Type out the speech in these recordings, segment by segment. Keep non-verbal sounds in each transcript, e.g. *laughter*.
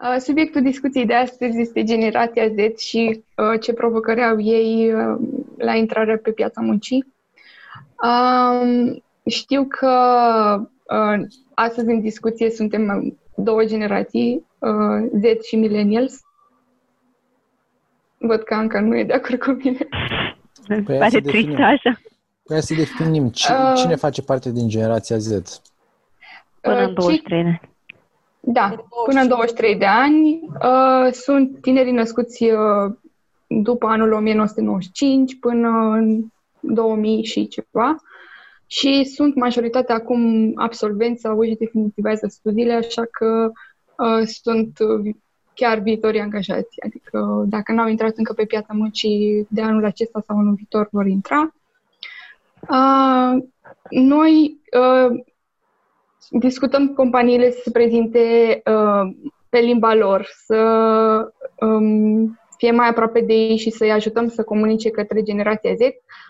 Uh, subiectul discuției de astăzi este generația Z și uh, ce provocări au ei uh, la intrarea pe piața muncii. Um, știu că astăzi în discuție suntem două generații, Z și Millennials. Văd că încă nu e de acord cu mine. Păi Pare tristă așa. Păi să definim cine face parte din generația Z. Până în 23 ani. Da, până în 23 de ani. Uh, sunt tinerii născuți uh, după anul 1995 până în 2000 și ceva. Și sunt majoritatea acum absolvenți sau își definitivează studiile, așa că uh, sunt chiar viitorii angajați. Adică dacă nu au intrat încă pe piața muncii de anul acesta sau anul viitor, vor intra. Uh, noi uh, discutăm cu companiile să se prezinte uh, pe limba lor, să um, fie mai aproape de ei și să-i ajutăm să comunice către generația Z.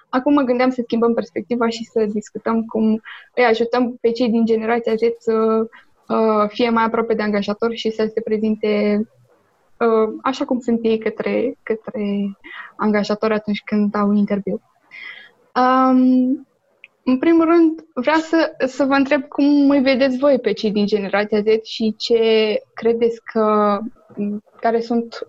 Acum mă gândeam să schimbăm perspectiva și să discutăm cum îi ajutăm pe cei din generația Z să uh, fie mai aproape de angajator și să se prezinte uh, așa cum sunt ei către, către angajatori atunci când au interviu. Um, în primul rând, vreau să, să vă întreb cum îi vedeți voi pe cei din generația Z și ce credeți că, care sunt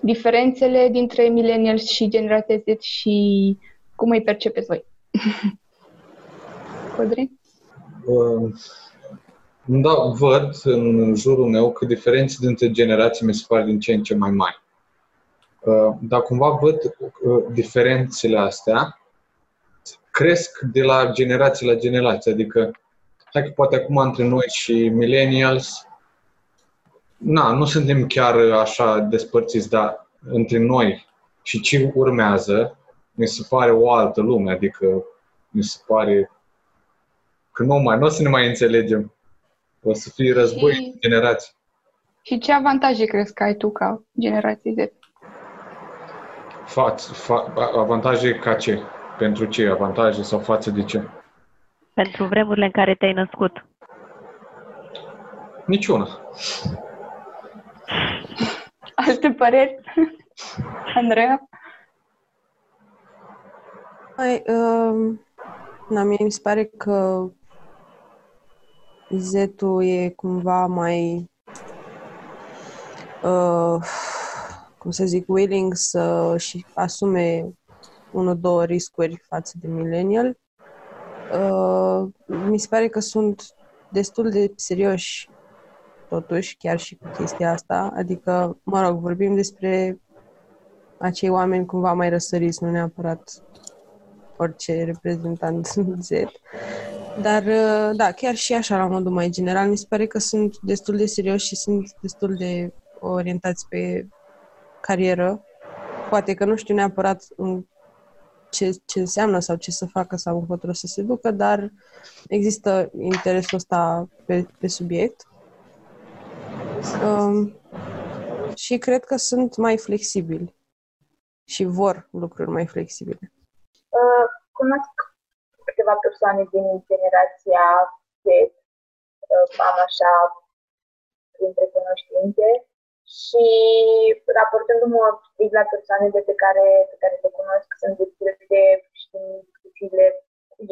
diferențele dintre millennials și generația Z și cum îi percepeți voi? Codri? Uh, da, văd în jurul meu că diferențe dintre generații mi se pare din ce în ce mai mari. Uh, dar cumva văd uh, diferențele astea cresc de la generație la generație. Adică, hai că poate acum între noi și millennials, na, nu suntem chiar așa despărțiți, dar între noi și ce urmează, mi se pare o altă lume, adică mi se pare că nu mai, nu o să ne mai înțelegem. O să fie război și, de generații. Și ce avantaje crezi că ai tu ca generație Z? Faț, fa, avantaje ca ce? Pentru ce? Avantaje sau față de ce? Pentru vremurile în care te-ai născut. Niciuna. Alte păreri? Andreea? Hai, uh, na, mie mi se pare că Z-ul e cumva mai uh, cum să zic, willing să și asume unul, două riscuri față de millennial. Uh, mi se pare că sunt destul de serioși totuși, chiar și cu chestia asta. Adică, mă rog, vorbim despre acei oameni cumva mai răsăriți, nu neapărat orice reprezentant *laughs* Z. Dar, uh, da, chiar și așa, la modul mai general, mi se pare că sunt destul de serioși și sunt destul de orientați pe carieră. Poate că nu știu neapărat în ce, ce înseamnă sau ce să facă sau încotro să se ducă, dar există interesul ăsta pe, pe subiect. Um, și cred că sunt mai flexibili și vor lucruri mai flexibile. Uh, cunosc câteva persoane din generația Z, uh, am așa, printre cunoștințe, și raportându-mă la persoanele pe care, pe care le cunosc, sunt destul de știm discuțiile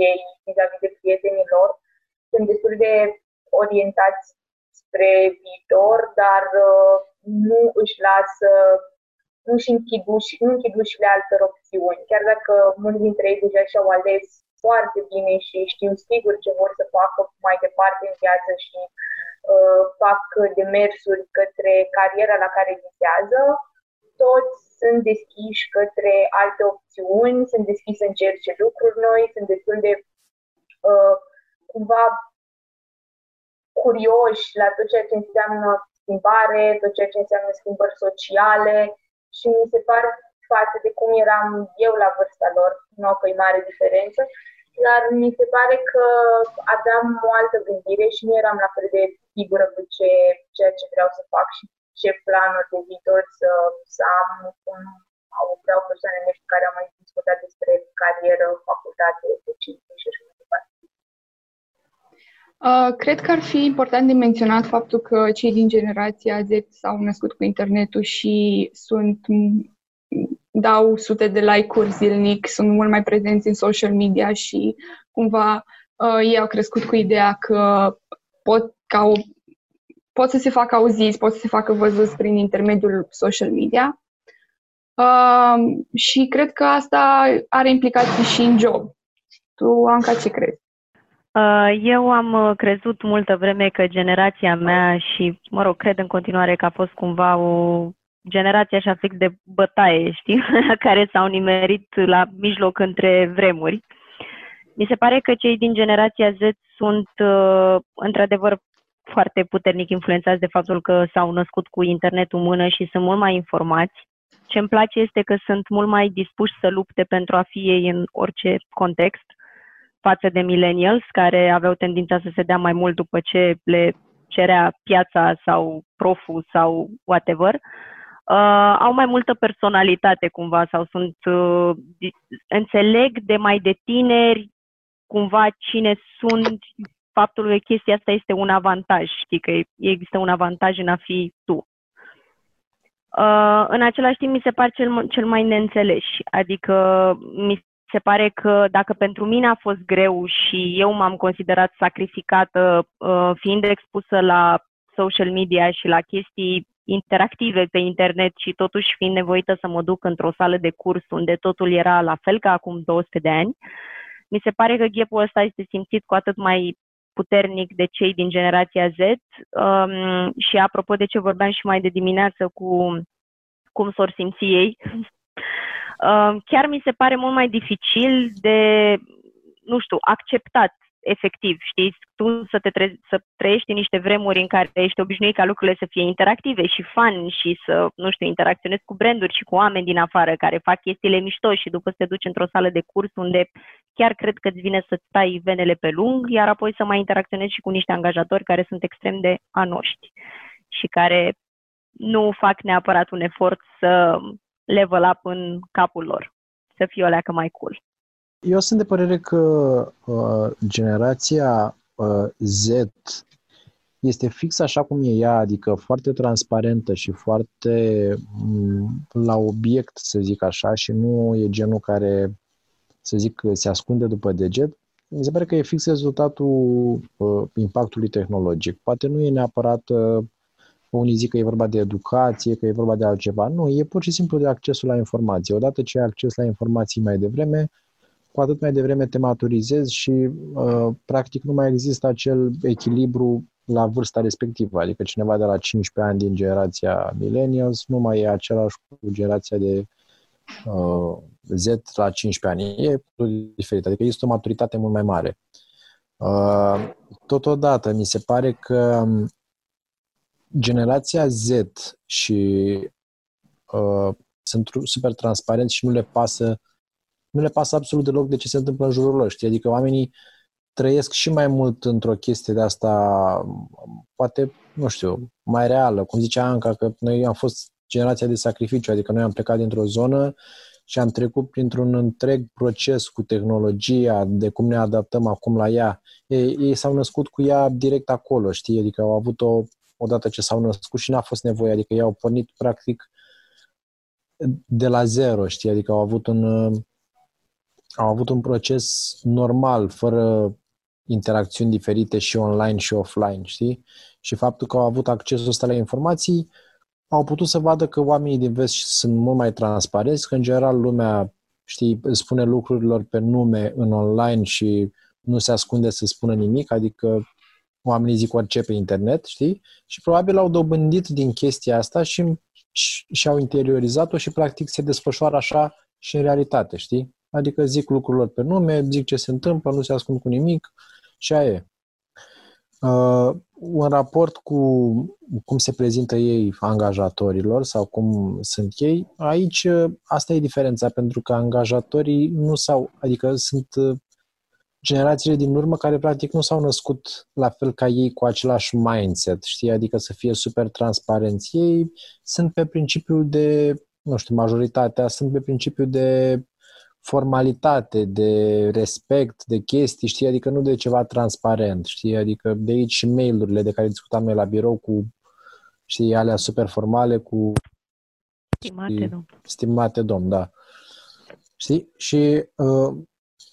ei vis-a-vis de prietenii lor, sunt destul de orientați spre viitor, dar uh, nu își lasă, nu își închid, uși, nu închid ușile altor opțiuni. Chiar dacă mulți dintre ei deja și-au ales foarte bine și știu sigur ce vor să facă mai departe în viață și uh, fac demersuri către cariera la care visează, toți sunt deschiși către alte opțiuni, sunt deschiși să încerce lucruri noi, sunt destul de uh, cumva curioși la tot ceea ce înseamnă schimbare, tot ceea ce înseamnă schimbări sociale și mi se pare față de cum eram eu la vârsta lor, nu că e mare diferență, dar mi se pare că aveam o altă gândire și nu eram la fel de sigură cu ce, ceea ce vreau să fac și ce planuri de viitor să, să am, cum au vreau persoanele cu care am mai discutat despre carieră, facultate, decizii și așa mai departe. Uh, cred că ar fi important de menționat faptul că cei din generația Z s-au născut cu internetul și sunt dau sute de like-uri zilnic, sunt mult mai prezenți în social media și cumva uh, ei au crescut cu ideea că pot, ca o, pot să se facă auziți, pot să se facă văzuți prin intermediul social media. Uh, și cred că asta are implicații și în job. Tu, Anca, ce crezi? Uh, eu am uh, crezut multă vreme că generația mea și, mă rog, cred în continuare că a fost cumva o generație așa fix de bătaie, știi, *laughs* care s-au nimerit la mijloc între vremuri. Mi se pare că cei din generația Z sunt uh, într-adevăr foarte puternic influențați de faptul că s-au născut cu internetul în mână și sunt mult mai informați. Ce îmi place este că sunt mult mai dispuși să lupte pentru a fi ei în orice context față de millennials care aveau tendința să se dea mai mult după ce le cerea piața sau proful sau whatever. Uh, au mai multă personalitate cumva sau sunt uh, înțeleg de mai de tineri cumva cine sunt faptul că chestia asta este un avantaj, știi, că există un avantaj în a fi tu. Uh, în același timp, mi se par cel, cel mai neînțeleși. Adică mi se pare că dacă pentru mine a fost greu și eu m-am considerat sacrificată uh, fiind expusă la social media și la chestii interactive pe internet și totuși fiind nevoită să mă duc într-o sală de curs unde totul era la fel ca acum 200 de ani, mi se pare că ghepul ăsta este simțit cu atât mai puternic de cei din generația Z. Um, și apropo de ce vorbeam și mai de dimineață cu cum s-or simți ei, um, chiar mi se pare mult mai dificil de, nu știu, acceptat efectiv, știți, tu să, te tre- să trăiești în niște vremuri în care ești obișnuit ca lucrurile să fie interactive și fun și să, nu știu, interacționezi cu branduri și cu oameni din afară care fac chestiile mișto și după să te duci într-o sală de curs unde chiar cred că îți vine să-ți stai venele pe lung, iar apoi să mai interacționezi și cu niște angajatori care sunt extrem de anoști și care nu fac neapărat un efort să level up în capul lor, să fie o leacă mai cool. Eu sunt de părere că uh, generația uh, Z este fix așa cum e ea, adică foarte transparentă și foarte m- mm, la obiect, să zic așa, și nu e genul care, să zic, se ascunde după deget. Mi se pare că e fix rezultatul uh, impactului tehnologic. Poate nu e neapărat, uh, unii zic că e vorba de educație, că e vorba de altceva. Nu, e pur și simplu de accesul la informație. Odată ce ai acces la informații mai devreme, cu atât mai devreme te maturizezi și uh, practic nu mai există acel echilibru la vârsta respectivă. Adică cineva de la 15 ani din generația millennials nu mai e același cu generația de uh, Z la 15 ani. E diferit. Adică este o maturitate mult mai mare. Uh, totodată, mi se pare că generația Z și uh, sunt super transparenți și nu le pasă nu le pasă absolut deloc de ce se întâmplă în jurul lor, știi? Adică oamenii trăiesc și mai mult într-o chestie de asta, poate, nu știu, mai reală. Cum zicea Anca, că noi am fost generația de sacrificiu, adică noi am plecat dintr-o zonă și am trecut printr-un întreg proces cu tehnologia, de cum ne adaptăm acum la ea. Ei, ei s-au născut cu ea direct acolo, știi? Adică au avut-o odată ce s-au născut și n-a fost nevoie, adică ei au pornit practic de la zero, știi? Adică au avut un, au avut un proces normal, fără interacțiuni diferite și online și offline, știi? Și faptul că au avut accesul ăsta la informații, au putut să vadă că oamenii din vest sunt mult mai transparenți, că în general lumea, știi, spune lucrurilor pe nume în online și nu se ascunde să spună nimic, adică oamenii zic orice pe internet, știi? Și probabil au dobândit din chestia asta și, și, și au interiorizat-o și practic se desfășoară așa și în realitate, știi? Adică zic lucrurilor pe nume, zic ce se întâmplă, nu se ascund cu nimic și aia e. Uh, un raport cu cum se prezintă ei angajatorilor sau cum sunt ei, aici uh, asta e diferența, pentru că angajatorii nu s-au, adică sunt uh, generațiile din urmă care practic nu s-au născut la fel ca ei cu același mindset, știi, adică să fie super transparenți. Ei sunt pe principiul de, nu știu, majoritatea sunt pe principiul de formalitate, de respect, de chestii, știi, adică nu de ceva transparent, știi, adică de aici și mail-urile de care discutam noi la birou cu, știi, alea super formale cu Stimate știi, domn. Stimate domn, da. Știi? Și uh,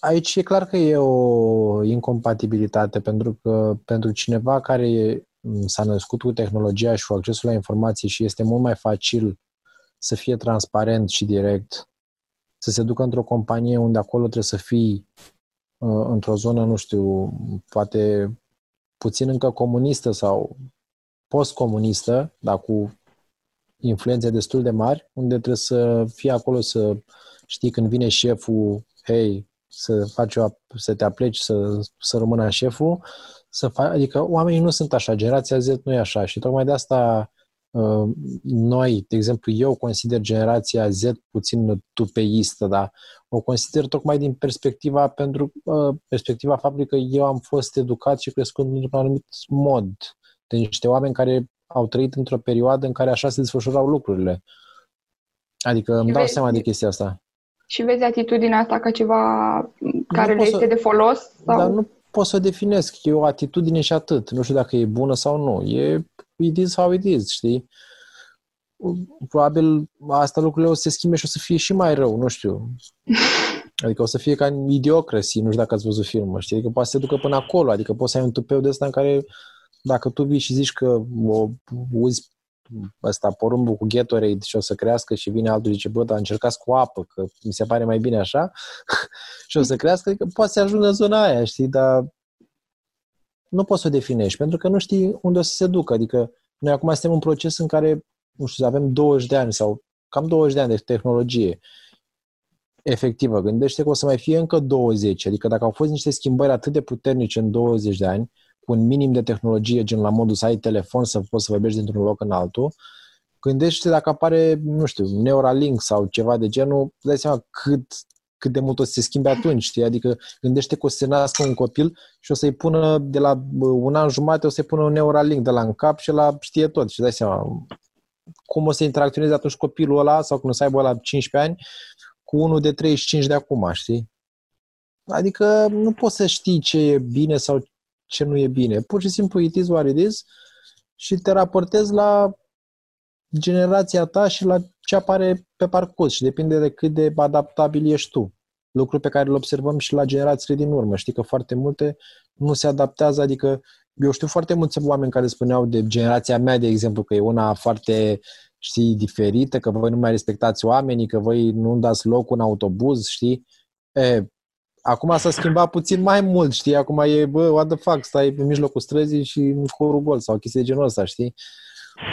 aici e clar că e o incompatibilitate pentru că pentru cineva care s-a născut cu tehnologia și cu accesul la informații și este mult mai facil să fie transparent și direct, să se ducă într-o companie unde acolo trebuie să fii uh, într-o zonă, nu știu, poate puțin încă comunistă sau postcomunistă, dar cu influențe destul de mari, unde trebuie să fii acolo să știi când vine șeful, hei, să faci o, să te apleci, să, să rămână șeful, să faci, adică oamenii nu sunt așa, generația Z nu e așa și tocmai de asta uh, noi, de exemplu, eu consider generația Z puțin tupeistă, dar o consider tocmai din perspectiva pentru uh, perspectiva faptului că eu am fost educat și crescut într-un anumit mod de niște oameni care au trăit într-o perioadă în care așa se desfășurau lucrurile. Adică îmi dau vezi, seama de chestia asta. Și vezi atitudinea asta ca ceva care le este să, de folos? Sau? Dar nu pot să o definesc. E o atitudine și atât. Nu știu dacă e bună sau nu. E it is how it is, știi? Probabil asta lucrurile o să se schimbe și o să fie și mai rău, nu știu. *laughs* Adică o să fie ca în Idiocracy, nu știu dacă ați văzut filmul, știi? Adică poate să se ducă până acolo, adică poți să ai un tupeu de ăsta în care dacă tu vii și zici că o uzi ăsta, porumbul cu Gatorade și o să crească și vine altul și zice, bă, dar încercați cu apă, că mi se pare mai bine așa *laughs* și o să crească, adică poate să ajungă în zona aia, știi, dar nu poți să o definești, pentru că nu știi unde o să se ducă, adică noi acum suntem în proces în care, nu știu, avem 20 de ani sau cam 20 de ani de tehnologie efectivă. Gândește că o să mai fie încă 20, adică dacă au fost niște schimbări atât de puternice în 20 de ani, cu un minim de tehnologie, gen la modul să ai telefon, să poți să vorbești dintr-un loc în altul, gândește dacă apare, nu știu, Neuralink sau ceva de genul, dai seama cât, cât de mult o să se schimbe atunci, știi? Adică gândește că o să se nască un copil și o să-i pună de la un an jumate, o să-i pună un Neuralink de la în cap și la știe tot și dai seama cum o să interacționeze atunci copilul ăla sau când o să aibă la 15 ani cu unul de 35 de acum, știi? Adică nu poți să știi ce e bine sau ce nu e bine. Pur și simplu it is what it is și te raportezi la generația ta și la ce apare pe parcurs și depinde de cât de adaptabil ești tu. Lucru pe care îl observăm și la generațiile din urmă. Știi că foarte multe nu se adaptează, adică eu știu foarte mulți oameni care spuneau de generația mea, de exemplu, că e una foarte, știi, diferită, că voi nu mai respectați oamenii, că voi nu dați loc în autobuz, știi? E, Acum s-a schimbat puțin mai mult, știi? Acum e, bă, what the fuck, stai pe mijlocul străzii și în corul gol sau chestii de genul ăsta, știi?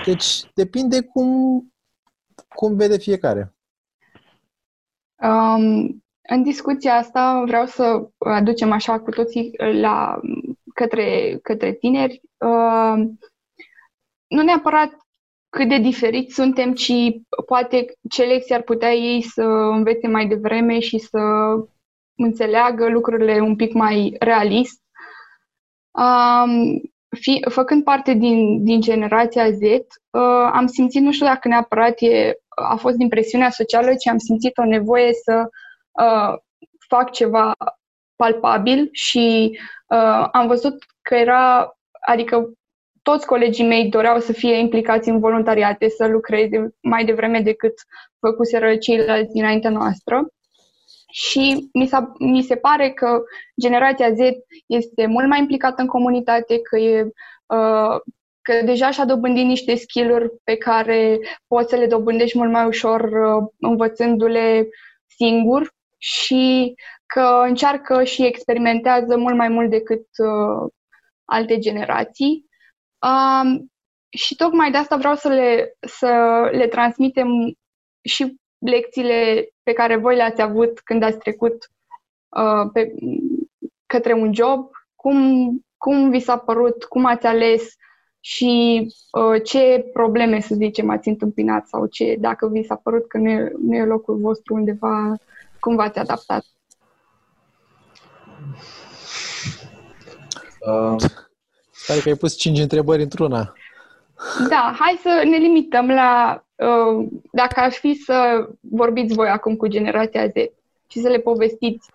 Deci depinde cum, cum vede fiecare. Um, în discuția asta vreau să aducem așa cu toții la, către, către tineri. Uh, nu neapărat cât de diferiți suntem, ci poate ce lecții ar putea ei să învețe mai devreme și să înțeleagă lucrurile un pic mai realist. Um, fi, făcând parte din, din generația Z, uh, am simțit, nu știu dacă neapărat e, a fost din presiunea socială, ci am simțit o nevoie să uh, fac ceva palpabil și uh, am văzut că era, adică toți colegii mei doreau să fie implicați în voluntariate, să lucreze mai devreme decât făcuseră ceilalți dinaintea noastră și mi, s-a, mi se pare că generația Z este mult mai implicată în comunitate, că e uh, că deja și-a dobândit niște skill-uri pe care poți să le dobândești mult mai ușor uh, învățându-le singur și că încearcă și experimentează mult mai mult decât uh, alte generații. Um, și tocmai de asta vreau să le, să le transmitem și lecțiile pe care voi le-ați avut când ați trecut uh, pe, către un job, cum, cum vi s-a părut, cum ați ales și uh, ce probleme, să zicem, ați întâmpinat sau ce, dacă vi s-a părut că nu e, nu e locul vostru undeva, cum v-ați adaptat? Uh, pare că ai pus cinci întrebări într-una. Da, hai să ne limităm la Uh, dacă ar fi să vorbiți voi acum cu generația Z, și să le povestiți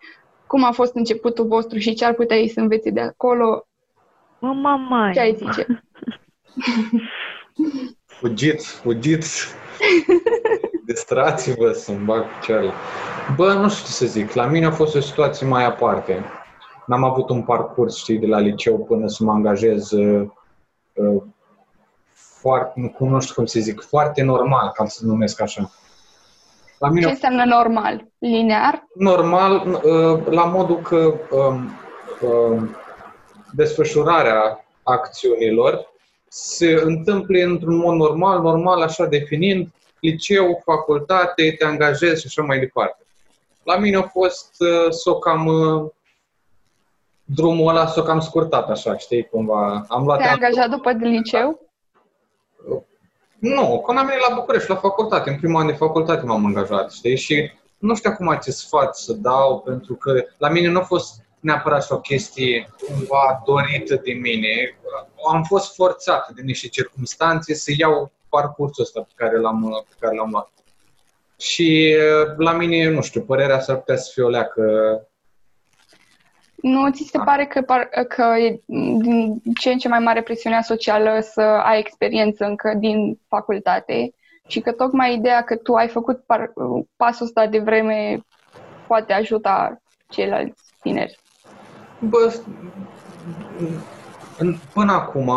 cum a fost începutul vostru și ce ar putea ei să învețe de acolo. Mă, mama. Ce ai zice? *laughs* fugiți, fugiți! Distrați-vă să-mi bag picioarele. Bă, nu știu ce să zic. La mine a fost o situație mai aparte. N-am avut un parcurs, știi, de la liceu până să mă angajez uh, uh, foarte, nu, nu știu cum să zic, foarte normal, ca să numesc așa. La mine, Ce înseamnă normal? Linear? Normal, uh, la modul că um, um, desfășurarea acțiunilor se întâmplă într-un mod normal, normal, așa definind, liceu, facultate, te angajezi și așa mai departe. La mine a fost uh, să o cam uh, drumul ăla s-o cam scurtat așa, știi, cumva. Am luat Te-ai angajat după de liceu? Nu, când am venit la București, la facultate, în primul an de facultate m-am angajat, știi, și nu știu acum ce sfat să dau, pentru că la mine nu a fost neapărat o chestie cumva dorită de mine. Am fost forțat de niște circunstanțe să iau parcursul ăsta pe care l-am, pe care l-am luat. Și la mine, nu știu, părerea s-ar putea să fie o leacă nu ți se pare că, că e din ce în ce mai mare presiunea socială să ai experiență încă din facultate și că tocmai ideea că tu ai făcut par, pasul ăsta de vreme poate ajuta ceilalți tineri? Bă, până acum,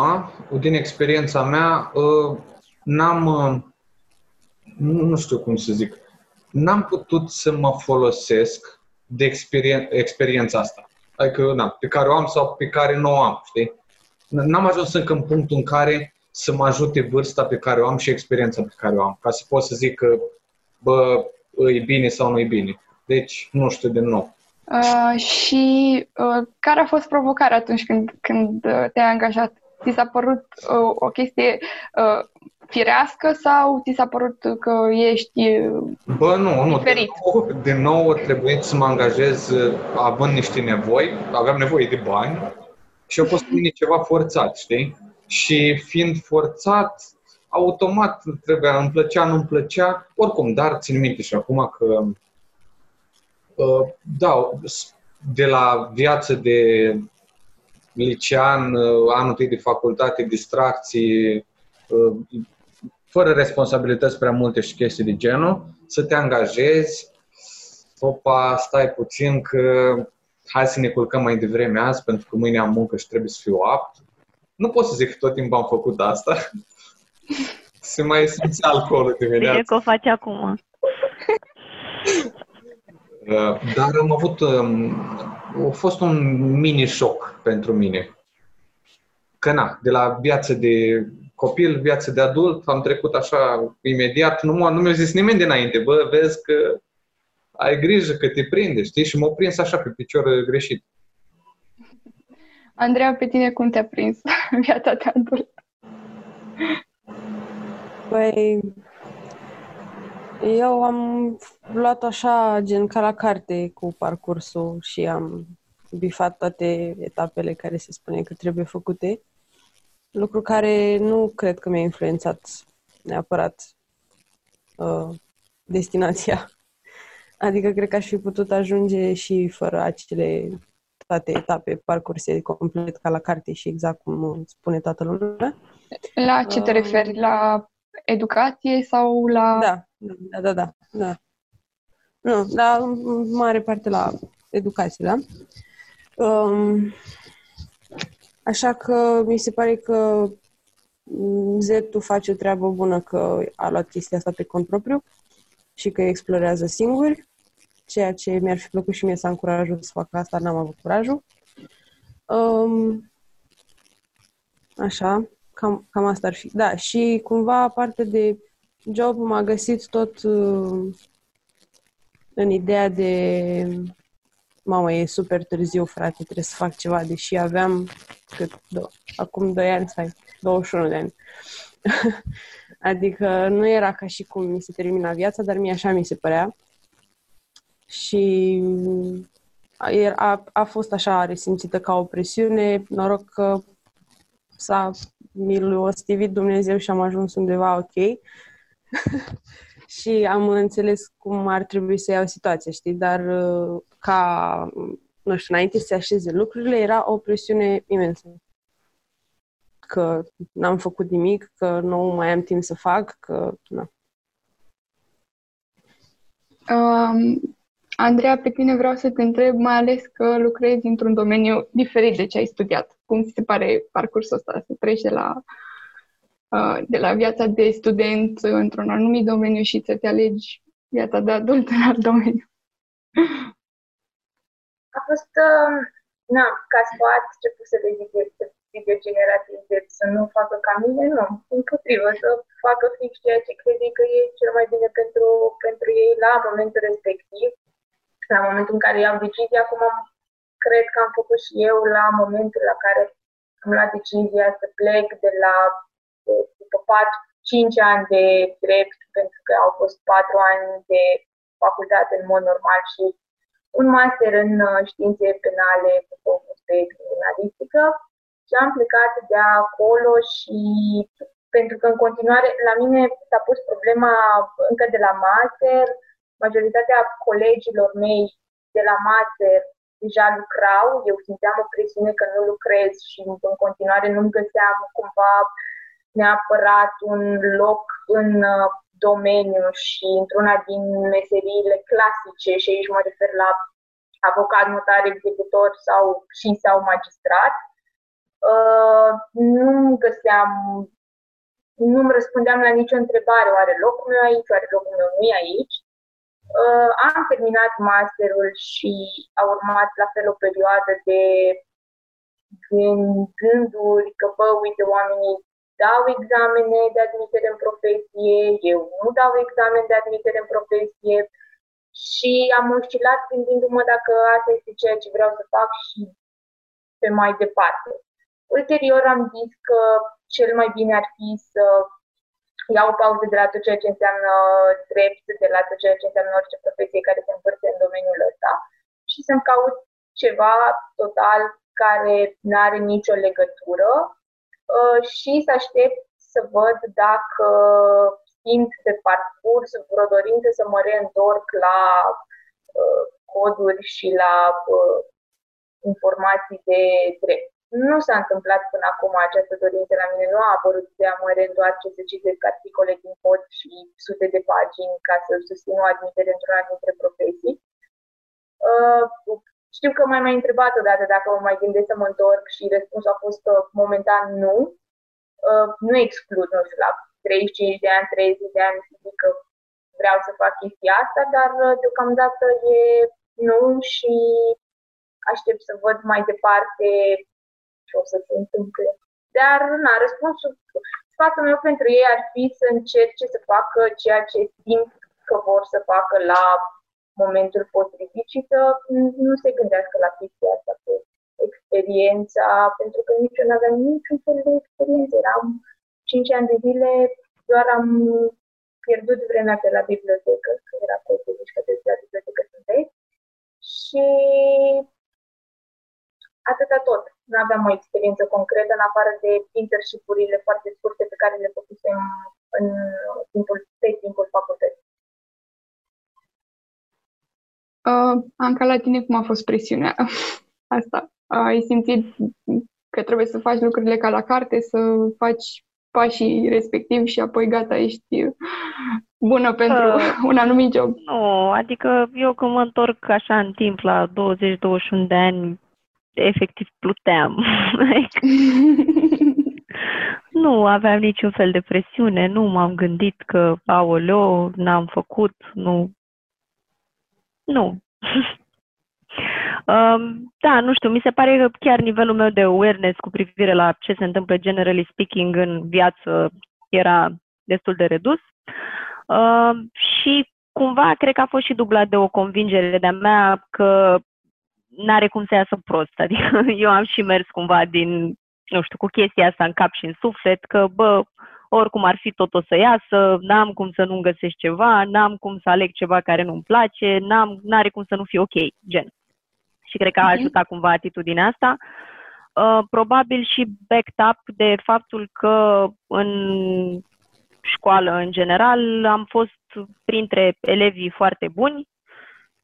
din experiența mea, ă, n-am, ă, nu, nu știu cum să zic, n-am putut să mă folosesc de experien- experiența asta adică, na, pe care o am sau pe care nu o am, știi? N-am ajuns încă în punctul în care să mă ajute vârsta pe care o am și experiența pe care o am, ca să pot să zic că, bă, e bine sau nu e bine. Deci, nu știu de nou. Uh, și uh, care a fost provocarea atunci când, când uh, te-ai angajat? Ți s-a părut uh, o chestie uh, firească sau ți s-a părut că ești Bă, nu, nu. Diferit? De nou, de nou trebuie să mă angajez având niște nevoi, aveam nevoie de bani și a fost mine ceva forțat, știi? Și fiind forțat, automat trebuia, îmi plăcea, nu îmi plăcea, oricum, dar țin minte și acum că uh, da, de la viață de licean, uh, anul de facultate, distracții, uh, fără responsabilități prea multe și chestii de genul, să te angajezi, opa, stai puțin că hai să ne culcăm mai devreme azi pentru că mâine am muncă și trebuie să fiu apt. Nu pot să zic că tot timpul am făcut asta. *laughs* Se mai simți alcoolul dimineața. Ce că o faci acum? Uh, dar am avut, um, a fost un mini șoc pentru mine. Că na, de la viață de copil, viață de adult, am trecut așa imediat, nu, nu mi-a zis nimeni dinainte, bă, vezi că ai grijă că te prinde, știi? Și m-a prins așa pe picior greșit. Andreea, pe tine cum te-a prins *laughs* viața de adult? Păi, eu am luat așa, gen ca la carte cu parcursul și am bifat toate etapele care se spune că trebuie făcute lucru care nu cred că mi-a influențat neapărat uh, destinația. *laughs* Adică cred că aș fi putut ajunge și fără acele toate etape parcurse complet ca la carte și exact cum spune toată lumea. La ce te uh, referi? La educație sau la... Da, da, da, da. da. Nu, dar în mare parte la educație, da? Um, Așa că mi se pare că Zetu face o treabă bună că a luat chestia asta pe cont propriu și că explorează singur, ceea ce mi-ar fi plăcut și mie să am curajul să fac asta, n-am avut curajul. Um, așa, cam, cam asta ar fi. Da, și cumva, aparte de job, m-a găsit tot uh, în ideea de mamă, e super târziu, frate, trebuie să fac ceva, deși aveam cât, do- acum 2 ani, stai, 21 de ani. *laughs* adică nu era ca și cum mi se termina viața, dar mie așa mi se părea. Și a, a, a fost așa resimțită ca o presiune, noroc că s-a mi l Dumnezeu și am ajuns undeva ok. *laughs* și am înțeles cum ar trebui să iau situația, știi? Dar uh, ca, nu știu, înainte să se așeze lucrurile, era o presiune imensă. Că n-am făcut nimic, că nu mai am timp să fac, că... Na. Um, Andreea, pe tine vreau să te întreb, mai ales că lucrezi într-un domeniu diferit de ce ai studiat. Cum ți se pare parcursul ăsta să treci de la, uh, de la viața de student într-un anumit domeniu și să te alegi viața de adult în alt domeniu? A fost, uh, na, ca sfat, ce pot să le zic este video generativ, deci să nu facă ca mine, nu, împotrivă, să facă fix ceea ce crede că e cel mai bine pentru, pentru ei la momentul respectiv. La momentul în care iau decizia, acum cred că am făcut și eu la momentul la care am luat decizia să plec de la după 4, 5 ani de drept, pentru că au fost 4 ani de facultate în mod normal și un master în uh, științe penale cu focus pe criminalistică și am plecat de acolo și pentru că în continuare la mine s-a pus problema încă de la master, majoritatea colegilor mei de la master deja lucrau, eu simțeam o presiune că nu lucrez și în continuare nu-mi găseam cumva neapărat un loc în uh, domeniu și într-una din meseriile clasice și aici mă refer la avocat, notar, executor sau și sau magistrat. Uh, nu găseam, nu-mi răspundeam la nicio întrebare, oare locul meu aici, oare locul meu nu e aici. Uh, am terminat masterul și a urmat la fel o perioadă de gânduri că, bă, uite, oamenii dau examene de admitere în profesie, eu nu dau examen de admitere în profesie și am oscilat gândindu-mă dacă asta este ceea ce vreau să fac și pe mai departe. Ulterior am zis că cel mai bine ar fi să iau o pauză de la tot ceea ce înseamnă drept, de la tot ceea ce înseamnă orice profesie care se împărțe în domeniul ăsta și să-mi caut ceva total care nu are nicio legătură uh, și să aștept să văd dacă simt pe parcurs vreo dorință să mă reîntorc la uh, coduri și la uh, informații de drept. Nu s-a întâmplat până acum această dorință la mine, nu a apărut de a mă reîntoarce să citesc articole din cod și sute de pagini ca să susțin o admitere într-una dintre profesii. Uh, știu că mai mai întrebat odată dacă mă mai gândesc să mă întorc și răspunsul a fost uh, momentan nu. Uh, nu exclud, nu știu, la 35 de ani, 30 de ani, zic că vreau să fac chestia asta, dar uh, deocamdată e nu și aștept să văd mai departe ce o să se întâmple. Dar, na, răspunsul, sfatul meu pentru ei ar fi să încerce să facă ceea ce simt că vor să facă la momentul potrivit și să nu se gândească la chestia asta pe experiența, pentru că nici eu nu aveam niciun fel de experiență. Eram 5 ani de zile, doar am pierdut vremea pe la bibliotecă, că era pe că de la bibliotecă sunt Și atâta tot. Nu aveam o experiență concretă în afară de internship-urile foarte scurte pe care le făcusem în timpul, pe timpul facultății. Uh, Anca, la tine cum a fost presiunea *laughs* asta? Uh, ai simțit că trebuie să faci lucrurile ca la carte, să faci pașii respectiv și apoi gata, ești bună pentru uh, *laughs* un anumit job. Nu, adică eu când mă întorc așa în timp la 20-21 de ani, efectiv pluteam. *laughs* nu aveam niciun fel de presiune, nu m-am gândit că, aoleo, n-am făcut, nu. Nu. *laughs* um, da, nu știu, mi se pare că chiar nivelul meu de awareness cu privire la ce se întâmplă generally speaking în viață era destul de redus. Uh, și cumva cred că a fost și dublat de o convingere de-a mea că n-are cum să iasă prost. *laughs* Adică eu am și mers cumva din, nu știu, cu chestia asta în cap și în suflet, că, bă, oricum ar fi tot o să iasă, n-am cum să nu-mi găsesc ceva, n-am cum să aleg ceva care nu-mi place, n-am, n-are cum să nu fie ok, gen. Și cred că a mhm. ajutat cumva atitudinea asta. Uh, probabil și backed up de faptul că în școală în general am fost printre elevii foarte buni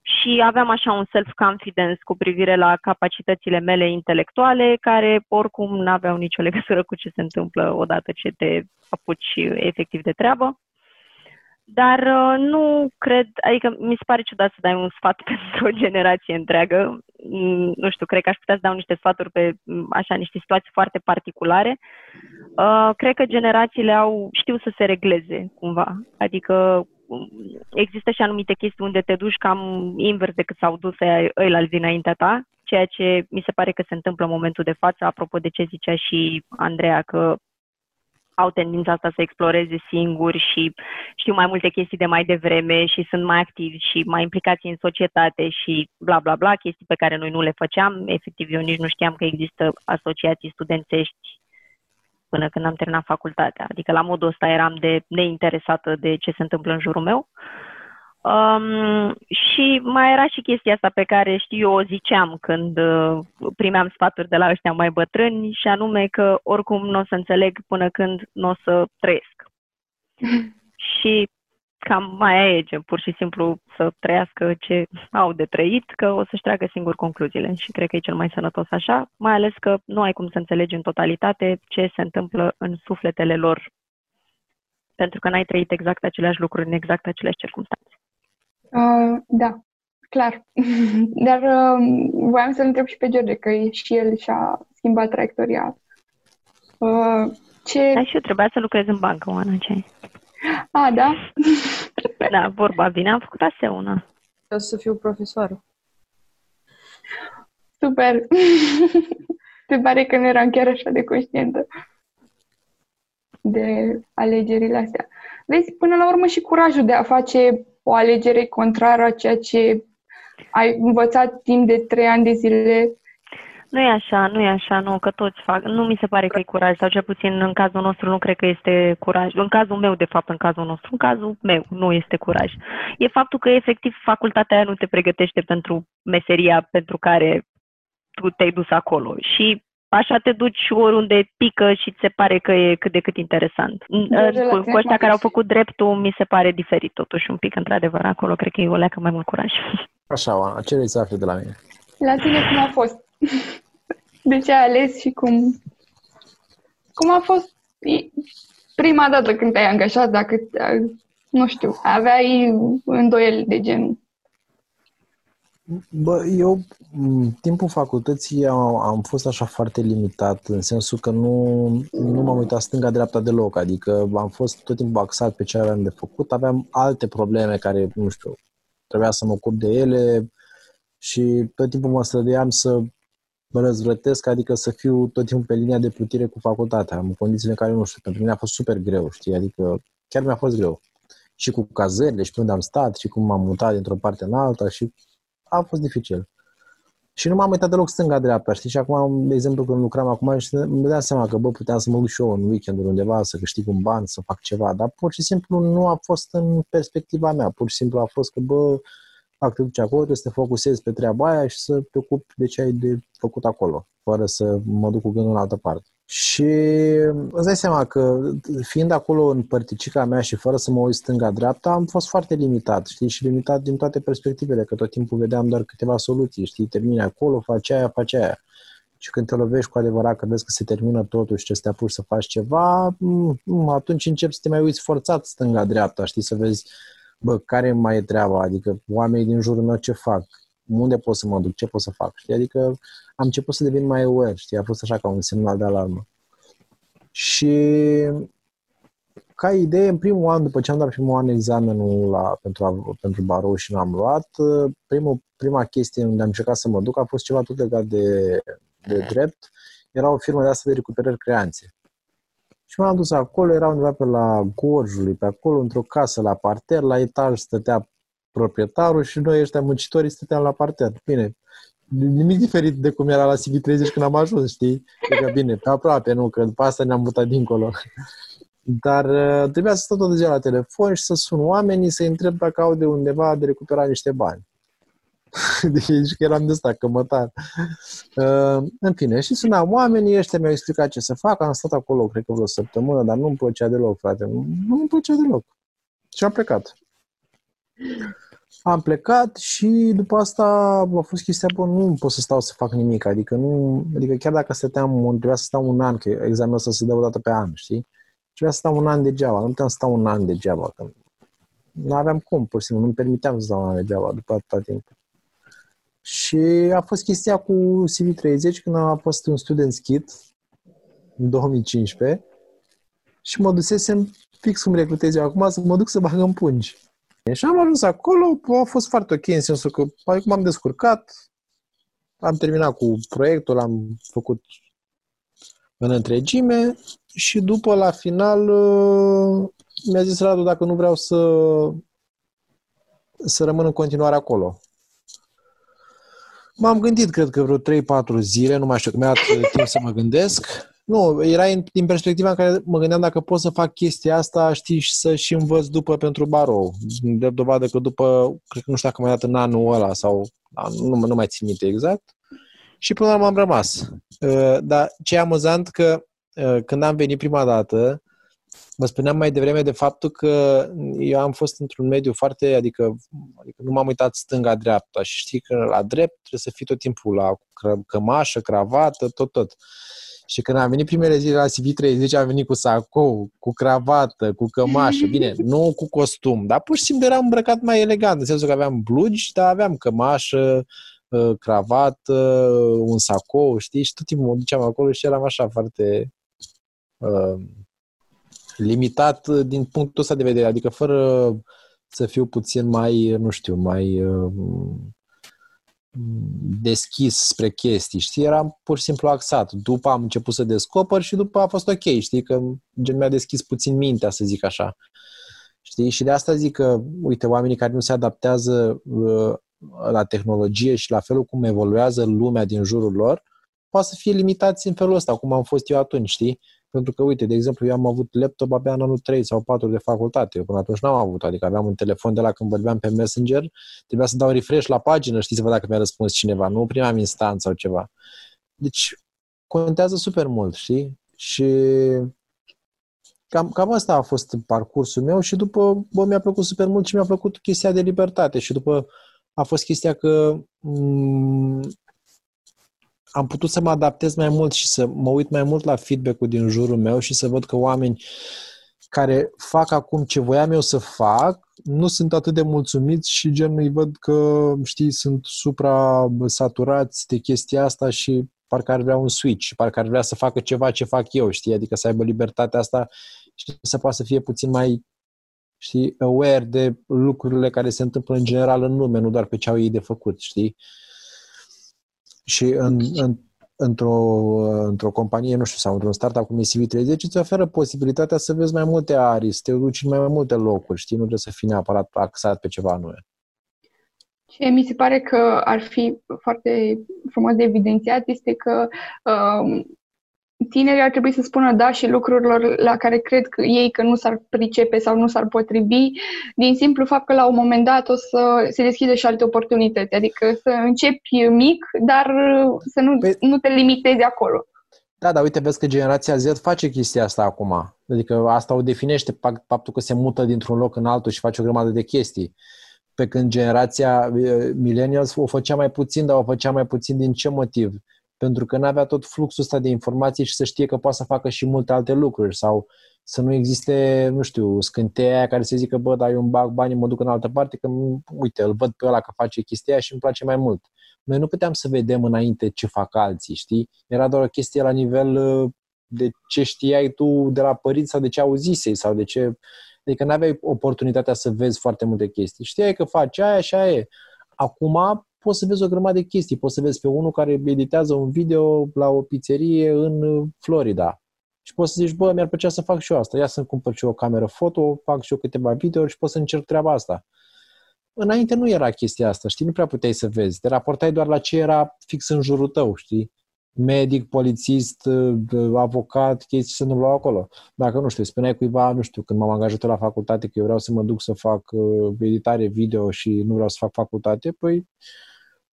și aveam așa un self-confidence cu privire la capacitățile mele intelectuale, care oricum nu aveau nicio legătură cu ce se întâmplă odată ce te apuci efectiv de treabă. Dar uh, nu cred, adică mi se pare ciudat să dai un sfat *laughs* pentru o generație întreagă. Mm, nu știu, cred că aș putea să dau niște sfaturi pe mm, așa niște situații foarte particulare. Uh, cred că generațiile au știu să se regleze cumva. Adică mm, există și anumite chestii unde te duci cam invers decât s-au dus la dinaintea ta, ceea ce mi se pare că se întâmplă în momentul de față, apropo de ce zicea și Andreea, că au tendința asta să exploreze singuri și știu mai multe chestii de mai devreme și sunt mai activi și mai implicați în societate și bla bla bla, chestii pe care noi nu le făceam. Efectiv, eu nici nu știam că există asociații studențești până când am terminat facultatea. Adică la modul ăsta eram de neinteresată de ce se întâmplă în jurul meu. Uh, Um, și mai era și chestia asta pe care știu eu o ziceam când uh, primeam sfaturi de la ăștia mai bătrâni și anume că oricum nu o să înțeleg până când nu o să trăiesc. *laughs* și cam mai aia e, pur și simplu să trăiască ce au de trăit, că o să-și treacă singur concluziile și cred că e cel mai sănătos așa, mai ales că nu ai cum să înțelegi în totalitate ce se întâmplă în sufletele lor pentru că n-ai trăit exact aceleași lucruri în exact aceleași circunstanțe. Uh, da, clar. *laughs* Dar uh, voiam să-l întreb și pe George, că și el și-a schimbat traiectoria. Uh, ce... Da, și eu trebuia să lucrez în bancă, Oana, ce A, da? da, vorba vine, am făcut aseuna. O să fiu profesoară. Super! *laughs* Se pare că nu eram chiar așa de conștientă de alegerile astea. Vezi, până la urmă și curajul de a face o alegere contrară a ceea ce ai învățat timp de trei ani de zile. Nu e așa, nu e așa, nu, că toți fac. Nu mi se pare că e curaj, sau cel puțin în cazul nostru nu cred că este curaj. În cazul meu, de fapt, în cazul nostru, în cazul meu, nu este curaj. E faptul că, efectiv, facultatea aia nu te pregătește pentru meseria pentru care tu te-ai dus acolo. Și așa te duci oriunde pică și ți se pare că e cât de cât interesant. Cu, cu ăștia care au făcut dreptul, mi se pare diferit totuși un pic, într-adevăr, acolo cred că e o leacă mai mult curaj. Așa, Oana, ce vrei să afli de la mine? La tine cum a fost? *laughs* De ce ai ales și cum... Cum a fost prima dată când te-ai angajat, dacă, nu știu, aveai îndoieli de genul? Bă, eu, timpul facultății am, am fost așa foarte limitat, în sensul că nu, nu m-am uitat stânga-dreapta deloc, adică am fost tot timpul axat pe ce aveam de făcut, aveam alte probleme care, nu știu, trebuia să mă ocup de ele și tot timpul mă străduiam să mă răzvrătesc, adică să fiu tot timpul pe linia de plutire cu facultatea, în condițiile în care, nu știu, pentru mine a fost super greu, știi, adică chiar mi-a fost greu. Și cu cazările, și pe unde am stat, și cum m-am mutat dintr-o parte în alta, și a fost dificil. Și nu m-am uitat deloc stânga-dreapta, știi? Și acum, de exemplu, când lucram acum, și îmi dădeam seama că, bă, puteam să mă duc și eu în weekend undeva, să câștig un ban, să fac ceva, dar pur și simplu nu a fost în perspectiva mea. Pur și simplu a fost că, bă, fac te duci acolo, trebuie să te focusezi pe treaba aia și să te ocupi de ce ai de făcut acolo, fără să mă duc cu gândul în altă parte. Și îți dai seama că fiind acolo în părticica mea și fără să mă uit stânga-dreapta, am fost foarte limitat, știi, și limitat din toate perspectivele, că tot timpul vedeam doar câteva soluții, știi, termini acolo, faci aia, faci aia. Și când te lovești cu adevărat, că vezi că se termină totul și ce să te apuci să faci ceva, atunci începi să te mai uiți forțat stânga-dreapta, știi, să vezi, bă, care mai e treaba, adică oamenii din jurul meu ce fac, unde pot să mă duc, ce pot să fac, știi? Adică am început să devin mai aware, știi? A fost așa ca un semnal de alarmă. Și ca idee, în primul an, după ce am dat primul an examenul la, pentru, pentru barou și l-am luat, primul, prima chestie unde am încercat să mă duc a fost ceva tot legat de, de drept. Era o firmă de asta de recuperări creanțe. Și m-am dus acolo, era undeva pe la Gorjului, pe acolo, într-o casă la parter, la etaj stătea proprietarul și noi ăștia muncitorii stăteam la parter. Bine, nimic diferit de cum era la CV30 când am ajuns, știi? Adică bine, pe aproape, nu, că după asta ne-am mutat dincolo. Dar uh, trebuia să stau tot ziua la telefon și să sun oamenii să-i întreb dacă au de undeva de recuperat niște bani. *laughs* Deci că eram de ăsta, cămătar. Uh, în fine, și sunam oamenii, ăștia mi-au explicat ce să fac, am stat acolo, cred că vreo săptămână, dar nu-mi plăcea deloc, frate. Nu, nu-mi plăcea deloc. Și am plecat. Am plecat și după asta a fost chestia, bă, nu pot să stau să fac nimic, adică nu, adică chiar dacă stăteam, trebuia să stau un an, că examenul ăsta se dă o dată pe an, știi? Trebuia să stau un an degeaba, nu puteam să stau un an degeaba, că nu aveam cum, pur și simplu, nu-mi permiteam să stau un an degeaba după atâta timp. Și a fost chestia cu CV30 când am fost un student kit în 2015 și mă dusesem fix cum recrutez eu acum să mă duc să bagăm pungi. Și am ajuns acolo, a fost foarte ok în sensul că cum m-am descurcat, am terminat cu proiectul, am făcut în întregime și după la final uh, mi-a zis Radu dacă nu vreau să să rămân în continuare acolo. M-am gândit, cred că vreo 3-4 zile, nu mai știu, mi-a dat timp să mă gândesc. Nu, era în, din perspectiva în care mă gândeam dacă pot să fac chestia asta, știi, și să și învăț după pentru barou. De dovadă că după, cred că nu știu dacă mai dat în anul ăla sau nu, nu mai țin minte exact. Și până la urmă am rămas. Uh, dar ce e amuzant că uh, când am venit prima dată, Vă spuneam mai devreme de faptul că eu am fost într-un mediu foarte, adică, adică nu m-am uitat stânga-dreapta și știi că la drept trebuie să fii tot timpul la cămașă, cravată, tot, tot. Și când am venit primele zile la CV30, am venit cu sacou, cu cravată, cu cămașă. Bine, *laughs* nu cu costum, dar pur și simplu eram îmbrăcat mai elegant, în sensul că aveam blugi, dar aveam cămașă, ă, cravată, un sacou, știi? Și tot timpul mă duceam acolo și eram așa foarte uh, limitat din punctul ăsta de vedere, adică fără să fiu puțin mai, nu știu, mai uh, deschis spre chestii, știi? Eram pur și simplu axat. După am început să descoper și după a fost ok, știi? Că gen mi-a deschis puțin mintea, să zic așa. Știi? Și de asta zic că, uite, oamenii care nu se adaptează uh, la tehnologie și la felul cum evoluează lumea din jurul lor, poate să fie limitați în felul ăsta, cum am fost eu atunci, știi? Pentru că, uite, de exemplu, eu am avut laptop abia în anul 3 sau 4 de facultate. Eu până atunci n-am avut, adică aveam un telefon de la când vorbeam pe Messenger, trebuia să dau refresh la pagină, știți, să văd dacă mi-a răspuns cineva, nu primeam instanță sau ceva. Deci, contează super mult, știi? Și cam, cam asta a fost parcursul meu și după, bă, mi-a plăcut super mult și mi-a plăcut chestia de libertate și după a fost chestia că m- am putut să mă adaptez mai mult și să mă uit mai mult la feedback-ul din jurul meu și să văd că oameni care fac acum ce voiam eu să fac, nu sunt atât de mulțumiți și gen îi văd că, știi, sunt supra-saturați de chestia asta și parcă ar vrea un switch, parcă ar vrea să facă ceva ce fac eu, știi, adică să aibă libertatea asta și să poată să fie puțin mai, știi, aware de lucrurile care se întâmplă în general în lume, nu doar pe ce au ei de făcut, știi. Și în, în, într-o, într-o companie, nu știu, sau într-un startup cum e CV30, îți oferă posibilitatea să vezi mai multe arii, să te duci în mai multe locuri, știi? Nu trebuie să fii neapărat axat pe ceva anume. Ce mi se pare că ar fi foarte frumos de evidențiat este că uh, tinerii ar trebui să spună da și lucrurilor la care cred că ei că nu s-ar pricepe sau nu s-ar potrivi, din simplu fapt că la un moment dat o să se deschide și alte oportunități. Adică să începi mic, dar să nu, păi... nu te limitezi acolo. Da, dar uite, vezi că generația Z face chestia asta acum. Adică asta o definește faptul că se mută dintr-un loc în altul și face o grămadă de chestii. Pe când generația eh, millennials o făcea mai puțin, dar o făcea mai puțin din ce motiv? Pentru că nu avea tot fluxul ăsta de informații și să știe că poate să facă și multe alte lucruri sau să nu existe, nu știu, scânteia aia care să zică, bă, dar eu îmi bag banii, mă duc în altă parte, că, uite, îl văd pe ăla că face chestia și îmi place mai mult. Noi nu puteam să vedem înainte ce fac alții, știi? Era doar o chestie la nivel uh, de ce știai tu de la părinți sau de ce auzisei sau de ce... Adică nu aveai oportunitatea să vezi foarte multe chestii. Știai că faci aia și aia e. Acum poți să vezi o grămadă de chestii. Poți să vezi pe unul care editează un video la o pizzerie în Florida. Și poți să zici, bă, mi-ar plăcea să fac și eu asta. Ia să-mi cumpăr și eu o cameră foto, fac și eu câteva video și pot să încerc treaba asta. Înainte nu era chestia asta, știi? Nu prea puteai să vezi. Te raportai doar la ce era fix în jurul tău, știi? medic, polițist, avocat, chestii să nu luau acolo. Dacă, nu știu, spuneai cuiva, nu știu, când m-am angajat la facultate că eu vreau să mă duc să fac uh, editare video și nu vreau să fac facultate, păi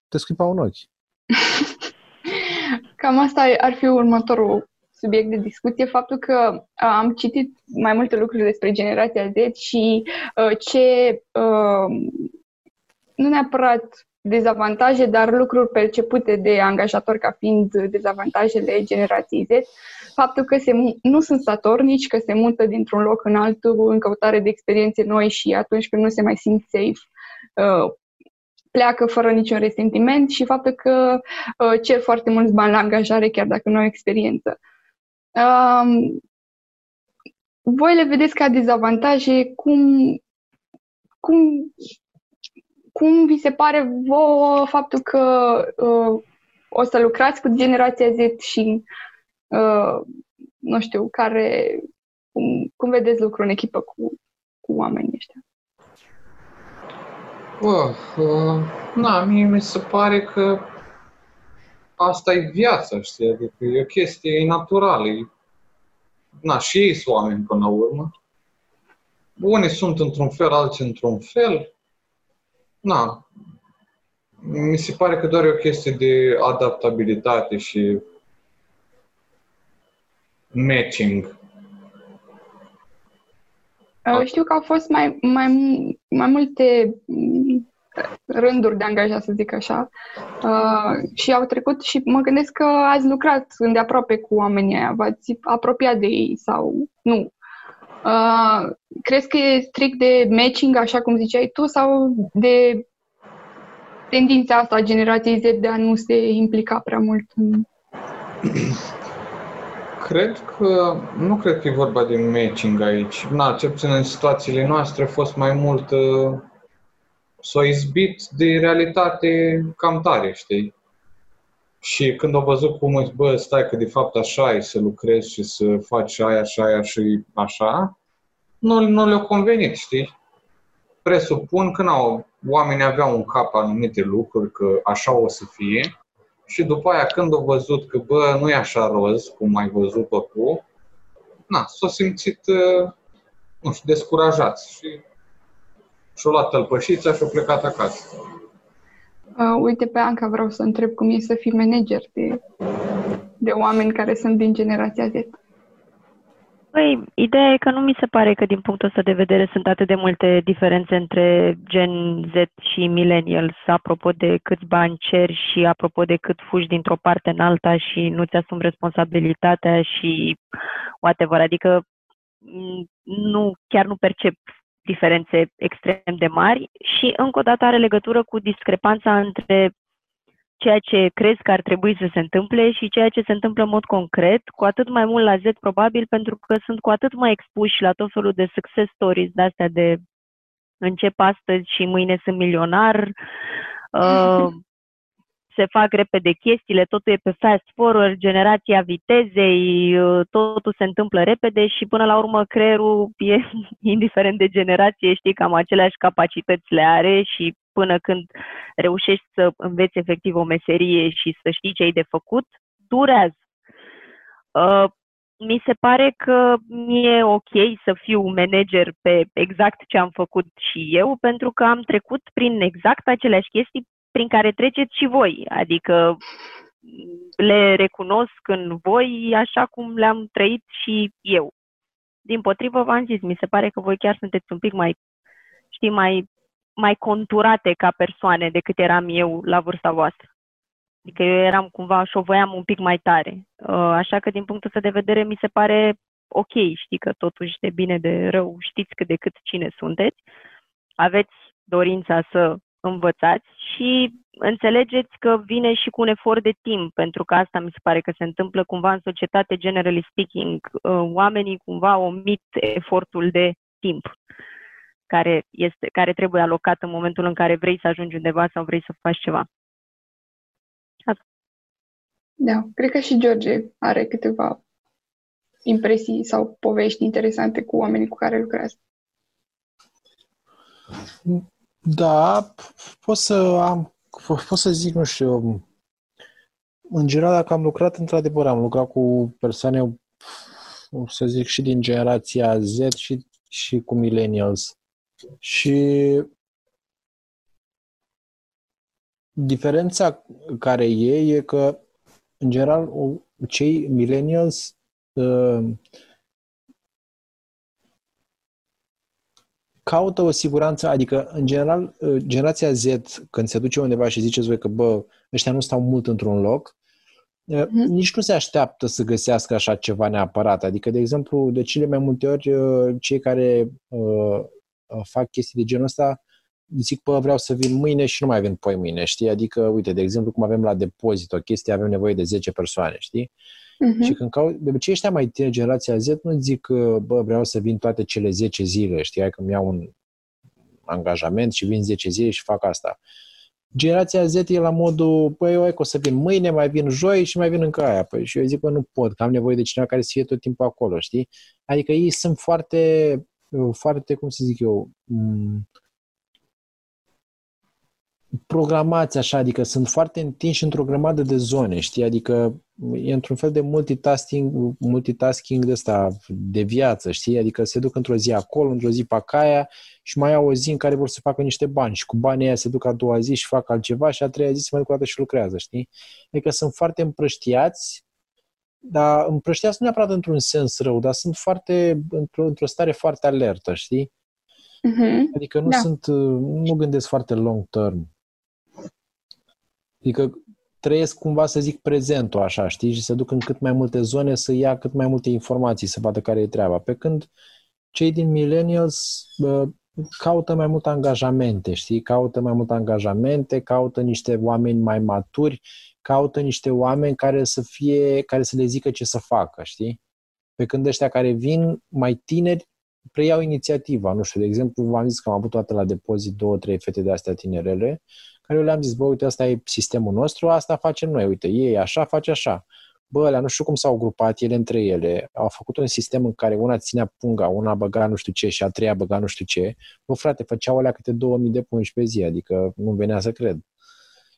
te scuipa un ochi. *laughs* Cam asta ar fi următorul subiect de discuție faptul că am citit mai multe lucruri despre generația Z și uh, ce uh, nu neapărat dezavantaje, dar lucruri percepute de angajator ca fiind dezavantajele generației Z, faptul că se, nu sunt statornici, că se mută dintr-un loc în altul în căutare de experiențe noi și atunci când nu se mai simt safe, uh, pleacă fără niciun resentiment și faptul că uh, cer foarte mulți bani la angajare chiar dacă nu au experiență. Um, voi le vedeți ca dezavantaje? Cum, cum, cum vi se pare vouă faptul că uh, o să lucrați cu generația Z și uh, nu știu, care cum, cum vedeți lucrul în echipă cu, cu oamenii ăștia? Bă, uh, na, mie mi se pare că asta e viața, știi? Adică e o chestie naturală. E, na, și ei sunt oameni până la urmă. Unii sunt într-un fel, alții într-un fel. Na, mi se pare că doar e o chestie de adaptabilitate și matching. Uh, știu că au fost mai, mai, mai multe rânduri de angajați, să zic așa, uh, și au trecut și mă gândesc că ați lucrat îndeaproape cu oamenii aia, v-ați apropiat de ei sau nu. Uh, crezi că e strict de matching, așa cum ziceai tu, sau de tendința asta a generației Z de a nu se implica prea mult în... Cred că, nu cred că e vorba de matching aici. Na, ce puțin în situațiile noastre a fost mai mult uh, s-a izbit de realitate cam tare, știi? Și când au văzut cum îți, bă, stai că de fapt așa e să lucrezi și să faci aia, așa, aia și așa, nu, nu le-a convenit, știi? Presupun că n-au, oamenii aveau în cap anumite lucruri, că așa o să fie, și după aia când au văzut că, bă, nu e așa roz, cum ai văzut-o tu, na, s-au simțit, uh, nu știu, descurajați și și-a luat tălpășița și-a plecat acasă. Uh, uite, pe Anca vreau să întreb cum e să fii manager de, de oameni care sunt din generația Z. Păi, ideea e că nu mi se pare că din punctul ăsta de vedere sunt atât de multe diferențe între Gen Z și Millennials, apropo de câți bani ceri și apropo de cât fugi dintr-o parte în alta și nu-ți asumi responsabilitatea și whatever. Adică nu, chiar nu percep diferențe extrem de mari și încă o dată are legătură cu discrepanța între ceea ce crezi că ar trebui să se întâmple și ceea ce se întâmplă în mod concret, cu atât mai mult la Z probabil, pentru că sunt cu atât mai expuși la tot felul de success stories de astea de încep astăzi și mâine sunt milionar, *laughs* uh, se fac repede chestiile, totul e pe fast forward, generația vitezei, uh, totul se întâmplă repede și până la urmă creierul e, *laughs* indiferent de generație, știi, cam aceleași capacități le are și până când reușești să înveți efectiv o meserie și să știi ce ai de făcut, durează. Uh, mi se pare că mi-e ok să fiu manager pe exact ce am făcut și eu, pentru că am trecut prin exact aceleași chestii prin care treceți și voi. Adică le recunosc în voi așa cum le-am trăit și eu. Din potrivă, v-am zis, mi se pare că voi chiar sunteți un pic mai, știi, mai, mai conturate ca persoane decât eram eu la vârsta voastră. Adică eu eram cumva și o voiam un pic mai tare. Uh, așa că din punctul ăsta de vedere mi se pare ok, știi că totuși de bine de rău știți cât de cât cine sunteți. Aveți dorința să învățați și înțelegeți că vine și cu un efort de timp, pentru că asta mi se pare că se întâmplă cumva în societate, generally speaking, uh, oamenii cumva omit efortul de timp care, este, care trebuie alocat în momentul în care vrei să ajungi undeva sau vrei să faci ceva. Asta. Da, cred că și George are câteva impresii sau povești interesante cu oamenii cu care lucrează. Da, pot să am, pot să zic, nu știu, în general, dacă am lucrat, într-adevăr, am lucrat cu persoane, să zic, și din generația Z și, și cu millennials. Și diferența care e, e că, în general, cei millennials uh, caută o siguranță, adică, în general, uh, generația Z, când se duce undeva și ziceți voi că, bă, ăștia nu stau mult într-un loc, mm-hmm. nici nu se așteaptă să găsească așa ceva neapărat. Adică, de exemplu, de cele mai multe ori, cei care uh, fac chestii de genul ăsta zic, bă, vreau să vin mâine și nu mai vin poi mâine, știi? Adică, uite, de exemplu, cum avem la depozit o chestie, avem nevoie de 10 persoane, știi? Uh-huh. Și când caut, de obicei ăștia mai tineri, generația Z, nu zic, bă, vreau să vin toate cele 10 zile, știi? Hai că mi iau un angajament și vin 10 zile și fac asta. Generația Z e la modul, păi, eu o să vin mâine, mai vin joi și mai vin încă aia. Păi, și eu zic, bă, nu pot, că am nevoie de cineva care să fie tot timpul acolo, știi? Adică ei sunt foarte, foarte, cum să zic eu, m- programați așa, adică sunt foarte întinși într-o grămadă de zone, știi? Adică e într-un fel de multitasking, multitasking de ăsta, de viață, știi? Adică se duc într-o zi acolo, într-o zi pe acaia și mai au o zi în care vor să facă niște bani și cu banii aia se duc a doua zi și fac altceva și a treia zi se mai duc o dată și lucrează, știi? Adică sunt foarte împrăștiați, dar împrăștiați nu neapărat într-un sens rău, dar sunt foarte, într-o, într-o stare foarte alertă, știi? Mm-hmm. Adică nu Da. sunt, nu gândesc foarte long term. Adică trăiesc cumva, să zic, prezentul așa, știi? Și se duc în cât mai multe zone să ia cât mai multe informații, să vadă care e treaba. Pe când cei din millennials bă, caută mai mult angajamente, știi? Caută mai mult angajamente, caută niște oameni mai maturi, caută niște oameni care să fie, care să le zică ce să facă, știi? Pe când ăștia care vin mai tineri preiau inițiativa. Nu știu, de exemplu, v-am zis că am avut toată la depozit două, trei fete de astea tinerele, care eu le-am zis, bă, uite, asta e sistemul nostru, asta facem noi, uite, ei așa, face așa. Bă, alea nu știu cum s-au grupat ele între ele, au făcut un sistem în care una ținea punga, una băga nu știu ce și a treia băga nu știu ce. Bă, frate, făceau alea câte 2000 de pungi pe zi, adică nu venea să cred.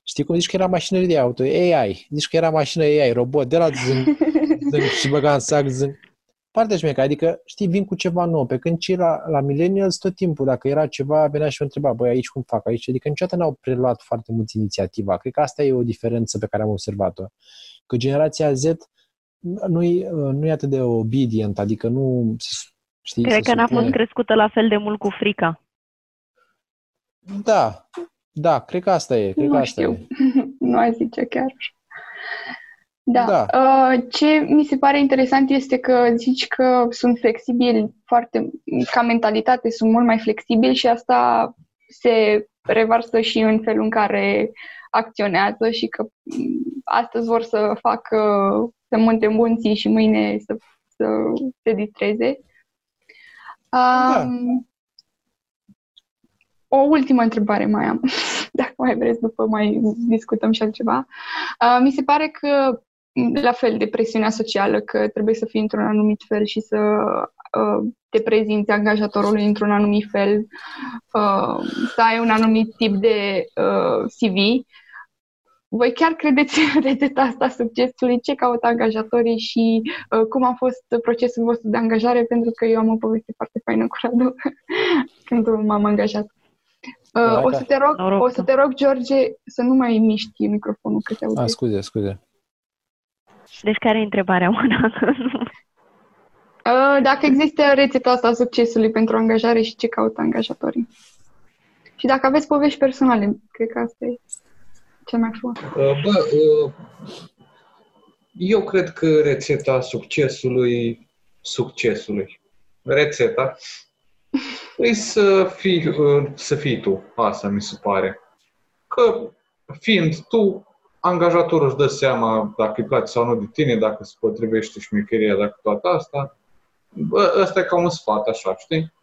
Știi cum zici că era mașină de auto? AI. Zici că era mașină AI, robot, de la zâng, *laughs* zâng și băga în sac, zâng. Partea șmecă, adică, știi, vin cu ceva nou, pe când cei la, la millennials tot timpul, dacă era ceva, venea și o întreba, băi, aici cum fac aici? Adică niciodată n-au preluat foarte mulți inițiativa. Cred că asta e o diferență pe care am observat-o. Că generația Z nu e, nu e atât de obedient, adică nu, știi, Cred se că n-a supune. fost crescută la fel de mult cu frica. Da, da, cred că asta e, cred Nu că asta știu. e. *laughs* nu aș zice chiar așa. Da. Da. Uh, ce mi se pare interesant este că zici că sunt flexibili foarte, ca mentalitate sunt mult mai flexibili și asta se revarsă și în felul în care acționează și că m, astăzi vor să facă, să munte munții și mâine să, să se distreze. Da. Um, o ultimă întrebare mai am, *laughs* dacă mai vreți, după mai discutăm și altceva. Uh, mi se pare că, m, la fel de presiunea socială, că trebuie să fii într-un anumit fel și să uh, te prezinți angajatorului într-un anumit fel, uh, să ai un anumit tip de uh, CV. Voi chiar credeți *laughs* în rețeta asta a succesului? Ce caută angajatorii și uh, cum a fost procesul vostru de angajare? Pentru că eu am o poveste foarte faină cu Radu *laughs* când m-am angajat. Uh, Hai o, că- să te rog, Noroc. o să te rog, George, să nu mai miști microfonul, că te aude. A, scuze, scuze. Deci care e întrebarea, Una? *laughs* Uh, dacă există rețeta asta a succesului pentru angajare și ce caută angajatorii. Și dacă aveți povești personale, cred că asta e cel mai frumos. Uh, Bă, uh, eu cred că rețeta succesului, succesului, rețeta, *laughs* e să fii, uh, să fii tu. Asta mi se pare. Că fiind tu, angajatorul își dă seama dacă îi place sau nu de tine, dacă se potrivește șmecheria, dacă toată asta. Bă, ăsta e ca un sfat, așa, știi?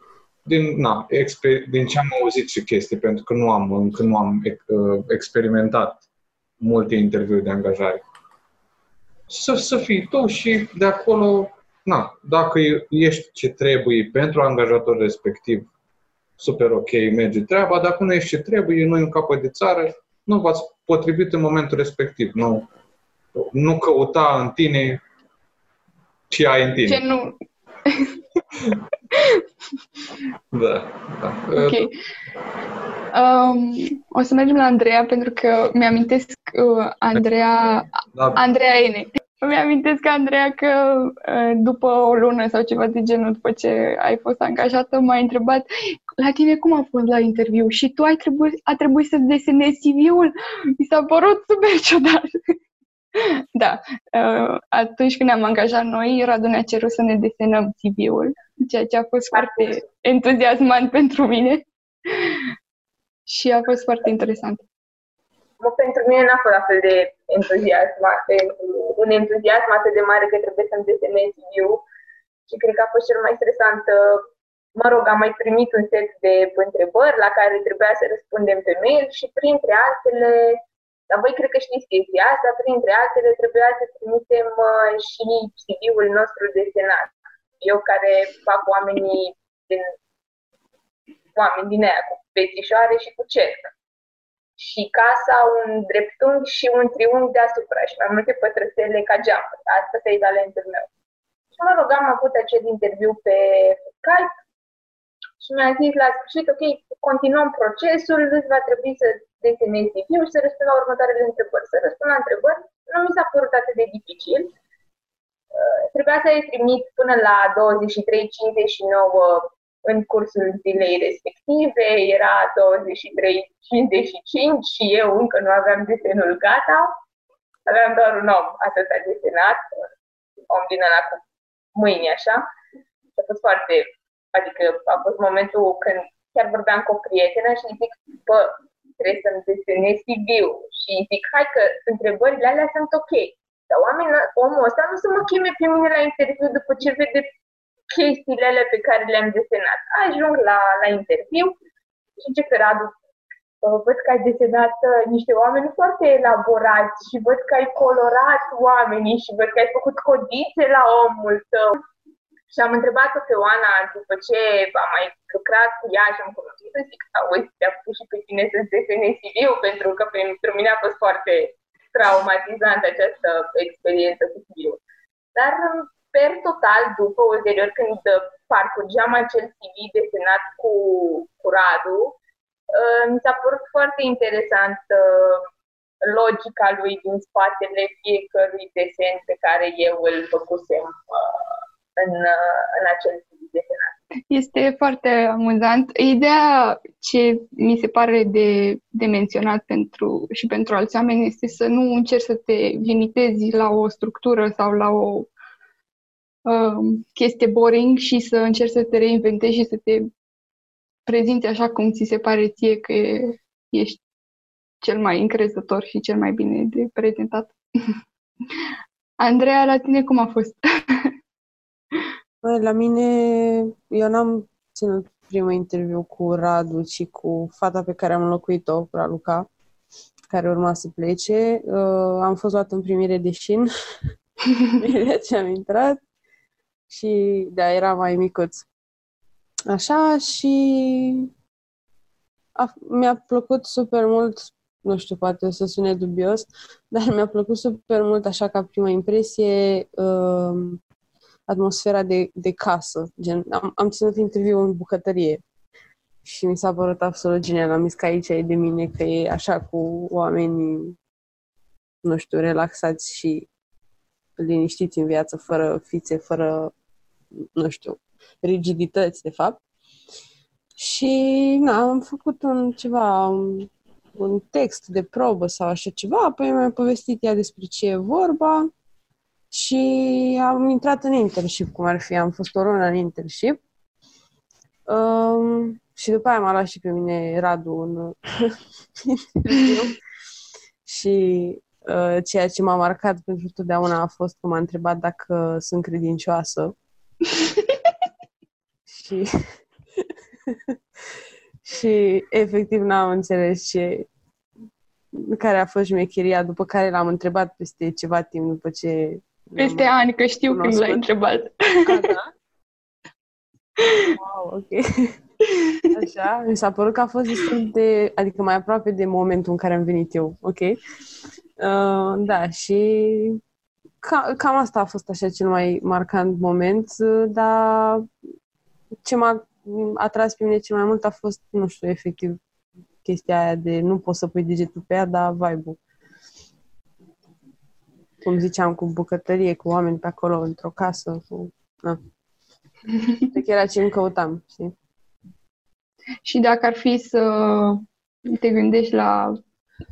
Din, na, exper- din ce am auzit și chestii, pentru că nu am, încă nu am uh, experimentat multe interviuri de angajare. Să, să fii tu și de acolo, na, dacă ești ce trebuie pentru angajatorul respectiv, super ok, merge treaba, dacă nu ești ce trebuie, nu e un capăt de țară, nu v-ați potrivit în momentul respectiv. Nu, nu căuta în tine ce ai în tine. Ce nu... *laughs* Da, da. Ok. Um, o să mergem la Andreea, pentru că mi-amintesc uh, Andreea, Da, Andreea Ene. Îmi amintesc, Andreea, că uh, după o lună sau ceva de genul, după ce ai fost angajată, m-ai întrebat la tine cum a fost la interviu și tu ai trebuit, a trebuit să desenezi CV-ul. Mi s-a părut super ciudat. *laughs* da, uh, atunci când ne-am angajat noi, Radu ne-a cerut să ne desenăm CV-ul, ceea ce a fost foarte entuziasmant pentru mine *laughs* și a fost foarte interesant mă, pentru mine n-a fost la fel de entuziasm, un entuziasm atât de mare că trebuie să-mi desenez eu și cred că a fost cel mai stresant. Mă rog, am mai primit un set de întrebări la care trebuia să răspundem pe mail și printre altele, dar voi cred că știți chestia asta, printre altele trebuia să trimitem uh, și CV-ul nostru desenat. Eu care fac oamenii din oameni din aia cu pețișoare și cu cerc și casa un dreptunghi și un triunghi deasupra și mai multe pătrățele ca geamuri. Asta e talentul meu. Și mă rog, am avut acest interviu pe Skype și mi-a zis la sfârșit, ok, continuăm procesul, îți va trebui să desenezi cv și să răspund la următoarele întrebări. Să răspund la întrebări nu mi s-a părut atât de dificil. Uh, trebuia să-i trimit până la 23.59 în cursul zilei respective, era 23.55 și eu încă nu aveam desenul gata, aveam doar un om atât a desenat, un om din ăla cu mâini așa. Și a fost foarte, adică a fost momentul când chiar vorbeam cu o prietenă și zic, bă, trebuie să-mi desenez CV-ul și zic, hai că întrebările alea sunt ok. Dar oamenii, omul ăsta nu să mă cheme pe mine la interviu după ce vede chestiile alea pe care le-am desenat. Ajung la, la interviu și ce că Radu, văd că ai desenat uh, niște oameni foarte elaborați și văd că ai colorat oamenii și văd că ai făcut codițe la omul tău. Și am întrebat-o pe Oana după ce am mai lucrat cu ea și am cunoscut să zic, auzi, te-a pus și pe tine să-ți desenezi cv pentru că pentru mine a fost foarte traumatizantă această experiență cu cv Dar per total, după, ulterior, când parcurgeam acel CV desenat cu, cu Radu, uh, mi s-a părut foarte interesant uh, logica lui din spatele fiecărui desen pe care eu îl făcusem uh, în, în acel CV desenat. Este foarte amuzant. Ideea ce mi se pare de, de menționat pentru, și pentru alți oameni este să nu încerci să te limitezi la o structură sau la o uh, chestie boring și să încerci să te reinventezi și să te prezinți așa cum ți se pare ție că ești cel mai încrezător și cel mai bine de prezentat. *laughs* Andreea, la tine cum a fost? *laughs* Bă, la mine, eu n-am ținut primul interviu cu Radu, ci cu fata pe care am înlocuit-o, Raluca, care urma să plece. Uh, am fost luat în primire de șin, ce am intrat și da, era mai micuț. Așa și a, mi-a plăcut super mult, nu știu, poate o să sune dubios, dar mi-a plăcut super mult, așa ca prima impresie, uh, atmosfera de, de casă. Gen, am, am ținut interviu în bucătărie și mi s-a părut absolut genial. Am zis că aici e de mine, că e așa cu oamenii, nu știu, relaxați și liniștiți în viață, fără fițe, fără nu știu, rigidități, de fapt. Și na, am făcut un ceva, un, un text de probă sau așa ceva, apoi mi-a povestit ea despre ce e vorba și am intrat în internship, cum ar fi, am fost o lună în internship. Um, și după aia m-a luat și pe mine Radu în *laughs* și uh, ceea ce m-a marcat pentru totdeauna a fost că m-a întrebat dacă sunt credincioasă *laughs* și, *laughs* și efectiv n-am înțeles ce care a fost șmecheria, după care l-am întrebat peste ceva timp după ce... Peste ani, că știu cunoscut. când l-ai întrebat. A, da? *laughs* Wow, ok. Așa, mi s-a părut că a fost destul de, adică mai aproape de momentul în care am venit eu, ok? Uh, da, și Ca, cam asta a fost așa cel mai marcant moment, dar ce m-a atras pe mine cel mai mult a fost, nu știu, efectiv, chestia aia de nu poți să pui degetul pe ea, dar vibe-ul. cum ziceam, cu bucătărie, cu oameni pe acolo, într-o casă, cu... Na. *laughs* De era ce îmi căutam, știi? Și dacă ar fi să te gândești la,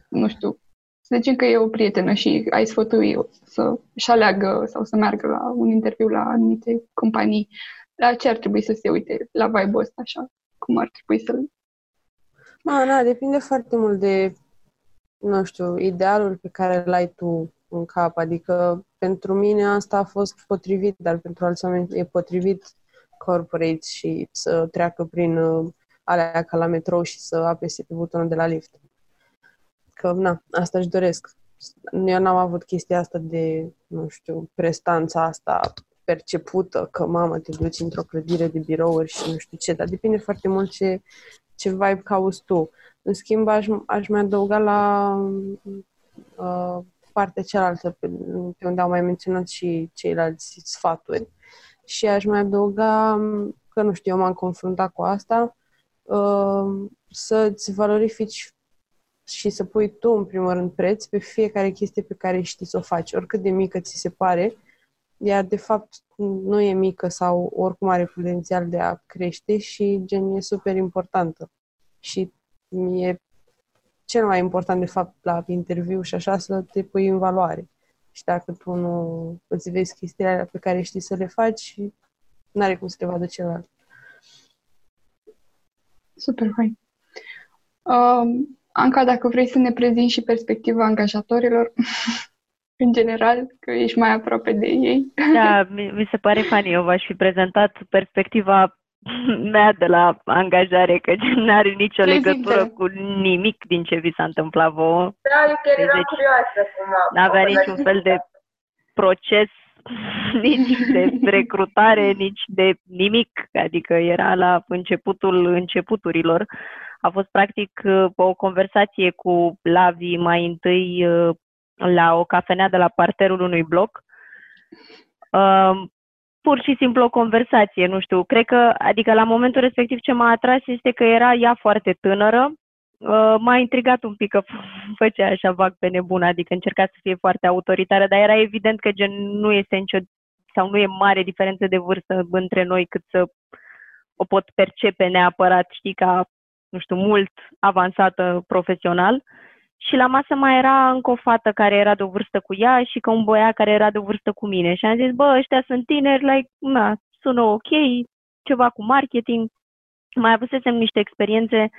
nu știu, să zicem că e o prietenă și ai sfătui să își aleagă sau să meargă la un interviu la anumite companii, la ce ar trebui să se uite la vibe-ul ăsta, așa, cum ar trebui să-l... Ma, na, depinde foarte mult de, nu știu, idealul pe care îl ai tu în cap. Adică pentru mine asta a fost potrivit, dar pentru alți oameni e potrivit corporate și să treacă prin uh, alea ca la metrou și să apese pe butonul de la lift. Că, na, asta își doresc. Eu n-am avut chestia asta de, nu știu, prestanța asta percepută că, mamă, te duci într-o clădire de birouri și nu știu ce, dar depinde foarte mult ce, ce vibe cauți tu. În schimb, aș, aș mai adăuga la uh, partea cealaltă, pe, pe unde au mai menționat și ceilalți sfaturi. Și aș mai adăuga că, nu știu, eu m-am confruntat cu asta, uh, să-ți valorifici și să pui tu, în primul rând, preț pe fiecare chestie pe care știi să o faci, oricât de mică ți se pare, iar de fapt nu e mică sau oricum are potențial de a crește și gen e super importantă. Și e cel mai important de fapt la interviu și așa să te pui în valoare. Și dacă tu nu îți vezi chestiile alea pe care știi să le faci, nu are cum să te vadă celălalt. Super fain. Um, Anca, dacă vrei să ne prezinti și perspectiva angajatorilor, *laughs* în general, că ești mai aproape de ei. Da, *laughs* mi, mi se pare funny. Eu v-aș fi prezentat perspectiva *laughs* mea de la angajare, că nu are nicio Prezintă. legătură cu nimic din ce vi s-a întâmplat vouă. Da, eu chiar eram deci, curioasă cum Nu avea niciun fel de proces, nici de recrutare, nici de nimic. Adică era la începutul începuturilor. A fost practic o conversație cu Lavi mai întâi la o cafenea de la parterul unui bloc. Uh, pur și simplu o conversație, nu știu. Cred că, adică la momentul respectiv ce m-a atras este că era ea foarte tânără. Uh, m-a intrigat un pic că *laughs* făcea așa vag pe nebun, adică încerca să fie foarte autoritară, dar era evident că gen nu este nicio sau nu e mare diferență de vârstă între noi cât să o pot percepe neapărat, știi, ca, nu știu, mult avansată profesional. Uh, și la masă mai era încă o fată care era de o vârstă cu ea și că un băiat care era de o vârstă cu mine. Și am zis, bă, ăștia sunt tineri, like, na, sună ok, ceva cu marketing. Mai avusesem niște experiențe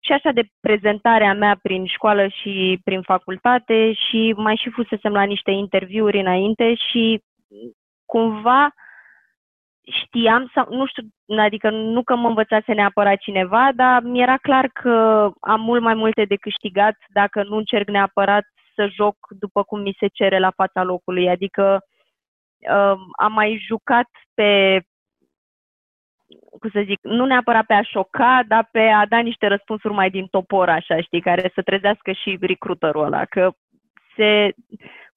și așa de prezentarea mea prin școală și prin facultate și mai și fusesem la niște interviuri înainte și cumva știam sau, nu știu, adică nu că mă învățase neapărat cineva, dar mi-era clar că am mult mai multe de câștigat dacă nu încerc neapărat să joc după cum mi se cere la fața locului. Adică uh, am mai jucat pe, cum să zic, nu neapărat pe a șoca, dar pe a da niște răspunsuri mai din topor, așa, știi, care să trezească și recruiterul ăla, că se,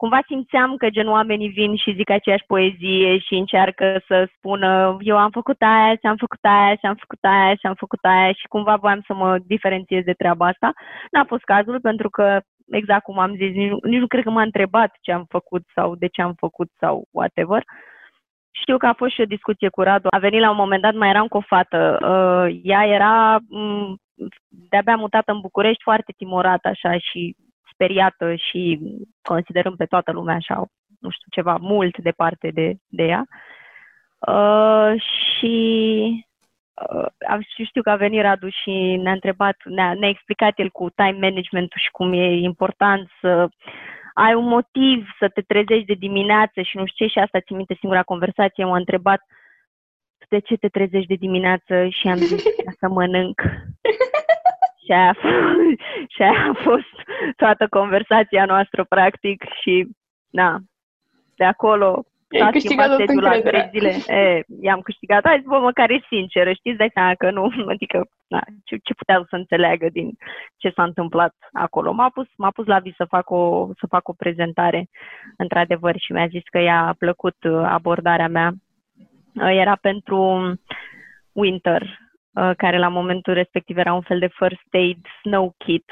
cumva simțeam că gen oamenii vin și zic aceeași poezie și încearcă să spună eu am făcut aia și am făcut aia și am făcut aia și am făcut aia și cumva voiam să mă diferențiez de treaba asta. N-a fost cazul pentru că exact cum am zis, nici, nici nu cred că m-a întrebat ce am făcut sau de ce am făcut sau whatever. Știu că a fost și o discuție cu Radu. A venit la un moment dat, mai eram cu o fată. Uh, ea era m- de-abia mutată în București, foarte timorată așa și speriată și considerând pe toată lumea așa, nu știu, ceva mult departe de, de ea. Uh, și uh, știu că a venit Radu și ne-a întrebat, ne-a, ne-a explicat el cu time management și cum e important să ai un motiv să te trezești de dimineață și nu știu ce și asta ți minte singura conversație, m-a întrebat de ce te trezești de dimineață și am zis să mănânc. *laughs* Și aia, *laughs* și aia a fost toată conversația noastră, practic, și, da, de acolo s-a schimbat sediul la trei zile. E, i-am câștigat. Hai, bă, măcar e sinceră, știți, dai seama că nu, *laughs* adică, na, ce, ce putea să înțeleagă din ce s-a întâmplat acolo. M-a pus, m-a pus la vis să fac o, să fac o prezentare, într-adevăr, și mi-a zis că i-a plăcut abordarea mea. Era pentru Winter, Uh, care la momentul respectiv era un fel de first aid snow kit.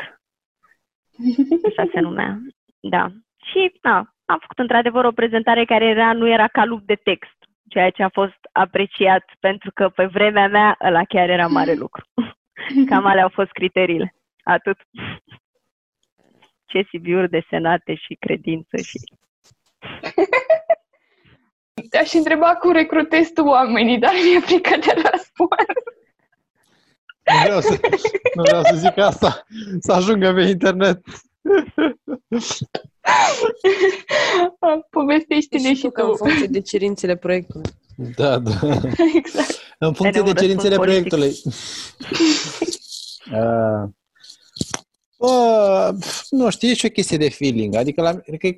Așa se numea. Da. Și, da, am făcut într-adevăr o prezentare care era, nu era ca lup de text, ceea ce a fost apreciat pentru că pe vremea mea ăla chiar era mare lucru. *laughs* Cam alea au fost criteriile. Atât. Ce CV-uri desenate și credință și... Te-aș întreba cum recrutezi tu oamenii, dar mi-e frică de răspuns. *laughs* Nu vreau să, nu vreau să zic asta, să ajungă pe internet. Povestește-ne și tu. În funcție de cerințele proiectului. Da, da. Exact. În funcție de cerințele proiectului. uh, *laughs* uh, nu știu, e și o chestie de feeling. Adică, la, cred că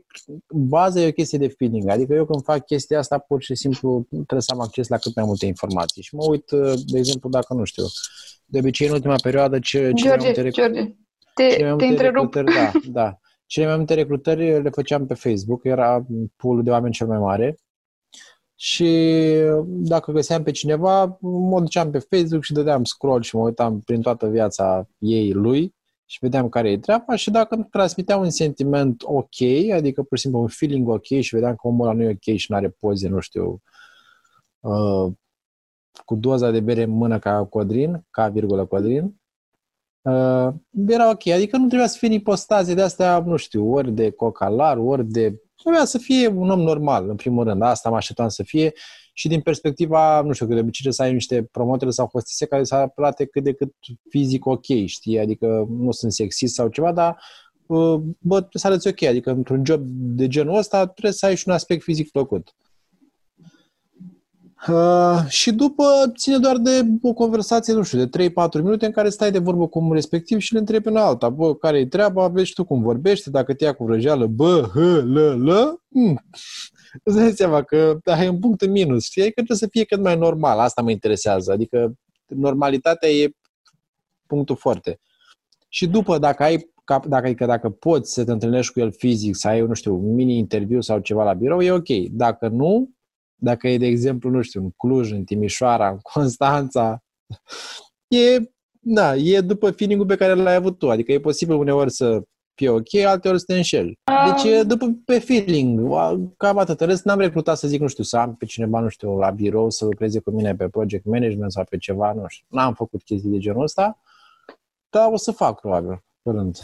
baza e o chestie de feeling. Adică eu când fac chestia asta, pur și simplu trebuie să am acces la cât mai multe informații. Și mă uit, de exemplu, dacă nu știu, de obicei în ultima perioadă ce, ce George, mai multe, George, te, te întrerup. Da, *laughs* da. Cele mai multe recrutări le făceam pe Facebook, era pool de oameni cel mai mare. Și dacă găseam pe cineva, mă duceam pe Facebook și dădeam scroll și mă uitam prin toată viața ei, lui și vedeam care e treaba și dacă îmi transmitea un sentiment ok, adică pur și simplu un feeling ok și vedeam că omul ăla nu e ok și nu are poze, nu știu, uh, cu doza de bere în mână ca Codrin, ca virgulă Codrin, uh, era ok. Adică nu trebuia să fie postaze de astea, nu știu, ori de cocalar, ori de... Trebuia să fie un om normal, în primul rând. Asta mă așteptam să fie și din perspectiva, nu știu, că de obicei să ai niște promotere sau hostese care să arate cât de cât fizic ok, știi? Adică nu sunt sexist sau ceva, dar uh, bă, trebuie să arăți ok. Adică într-un job de genul ăsta trebuie să ai și un aspect fizic plăcut. Uh, și după ține doar de o conversație, nu știu, de 3-4 minute în care stai de vorbă cu omul respectiv și le întrebi pe alta. Bă, care e treaba? Vezi tu cum vorbește, dacă te ia cu vrăjeală, bă, hă, lă, lă, mm. Îți dai seama că da, e un punct în minus. Știi? Că trebuie să fie cât mai normal. Asta mă interesează. Adică normalitatea e punctul foarte. Și după, dacă ai dacă, adică dacă poți să te întâlnești cu el fizic, să ai, nu știu, un mini-interviu sau ceva la birou, e ok. Dacă nu, dacă e, de exemplu, nu știu, în Cluj, în Timișoara, în Constanța, e, da, e după feeling pe care l-ai avut tu. Adică e posibil uneori să fie ok, alteori să te înșeli. Deci e după pe feeling. Cam atât. Rest n-am recrutat să zic, nu știu, să am pe cineva, nu știu, la birou să lucreze cu mine pe project management sau pe ceva, nu știu. N-am făcut chestii de genul ăsta, dar o să fac, probabil, curând.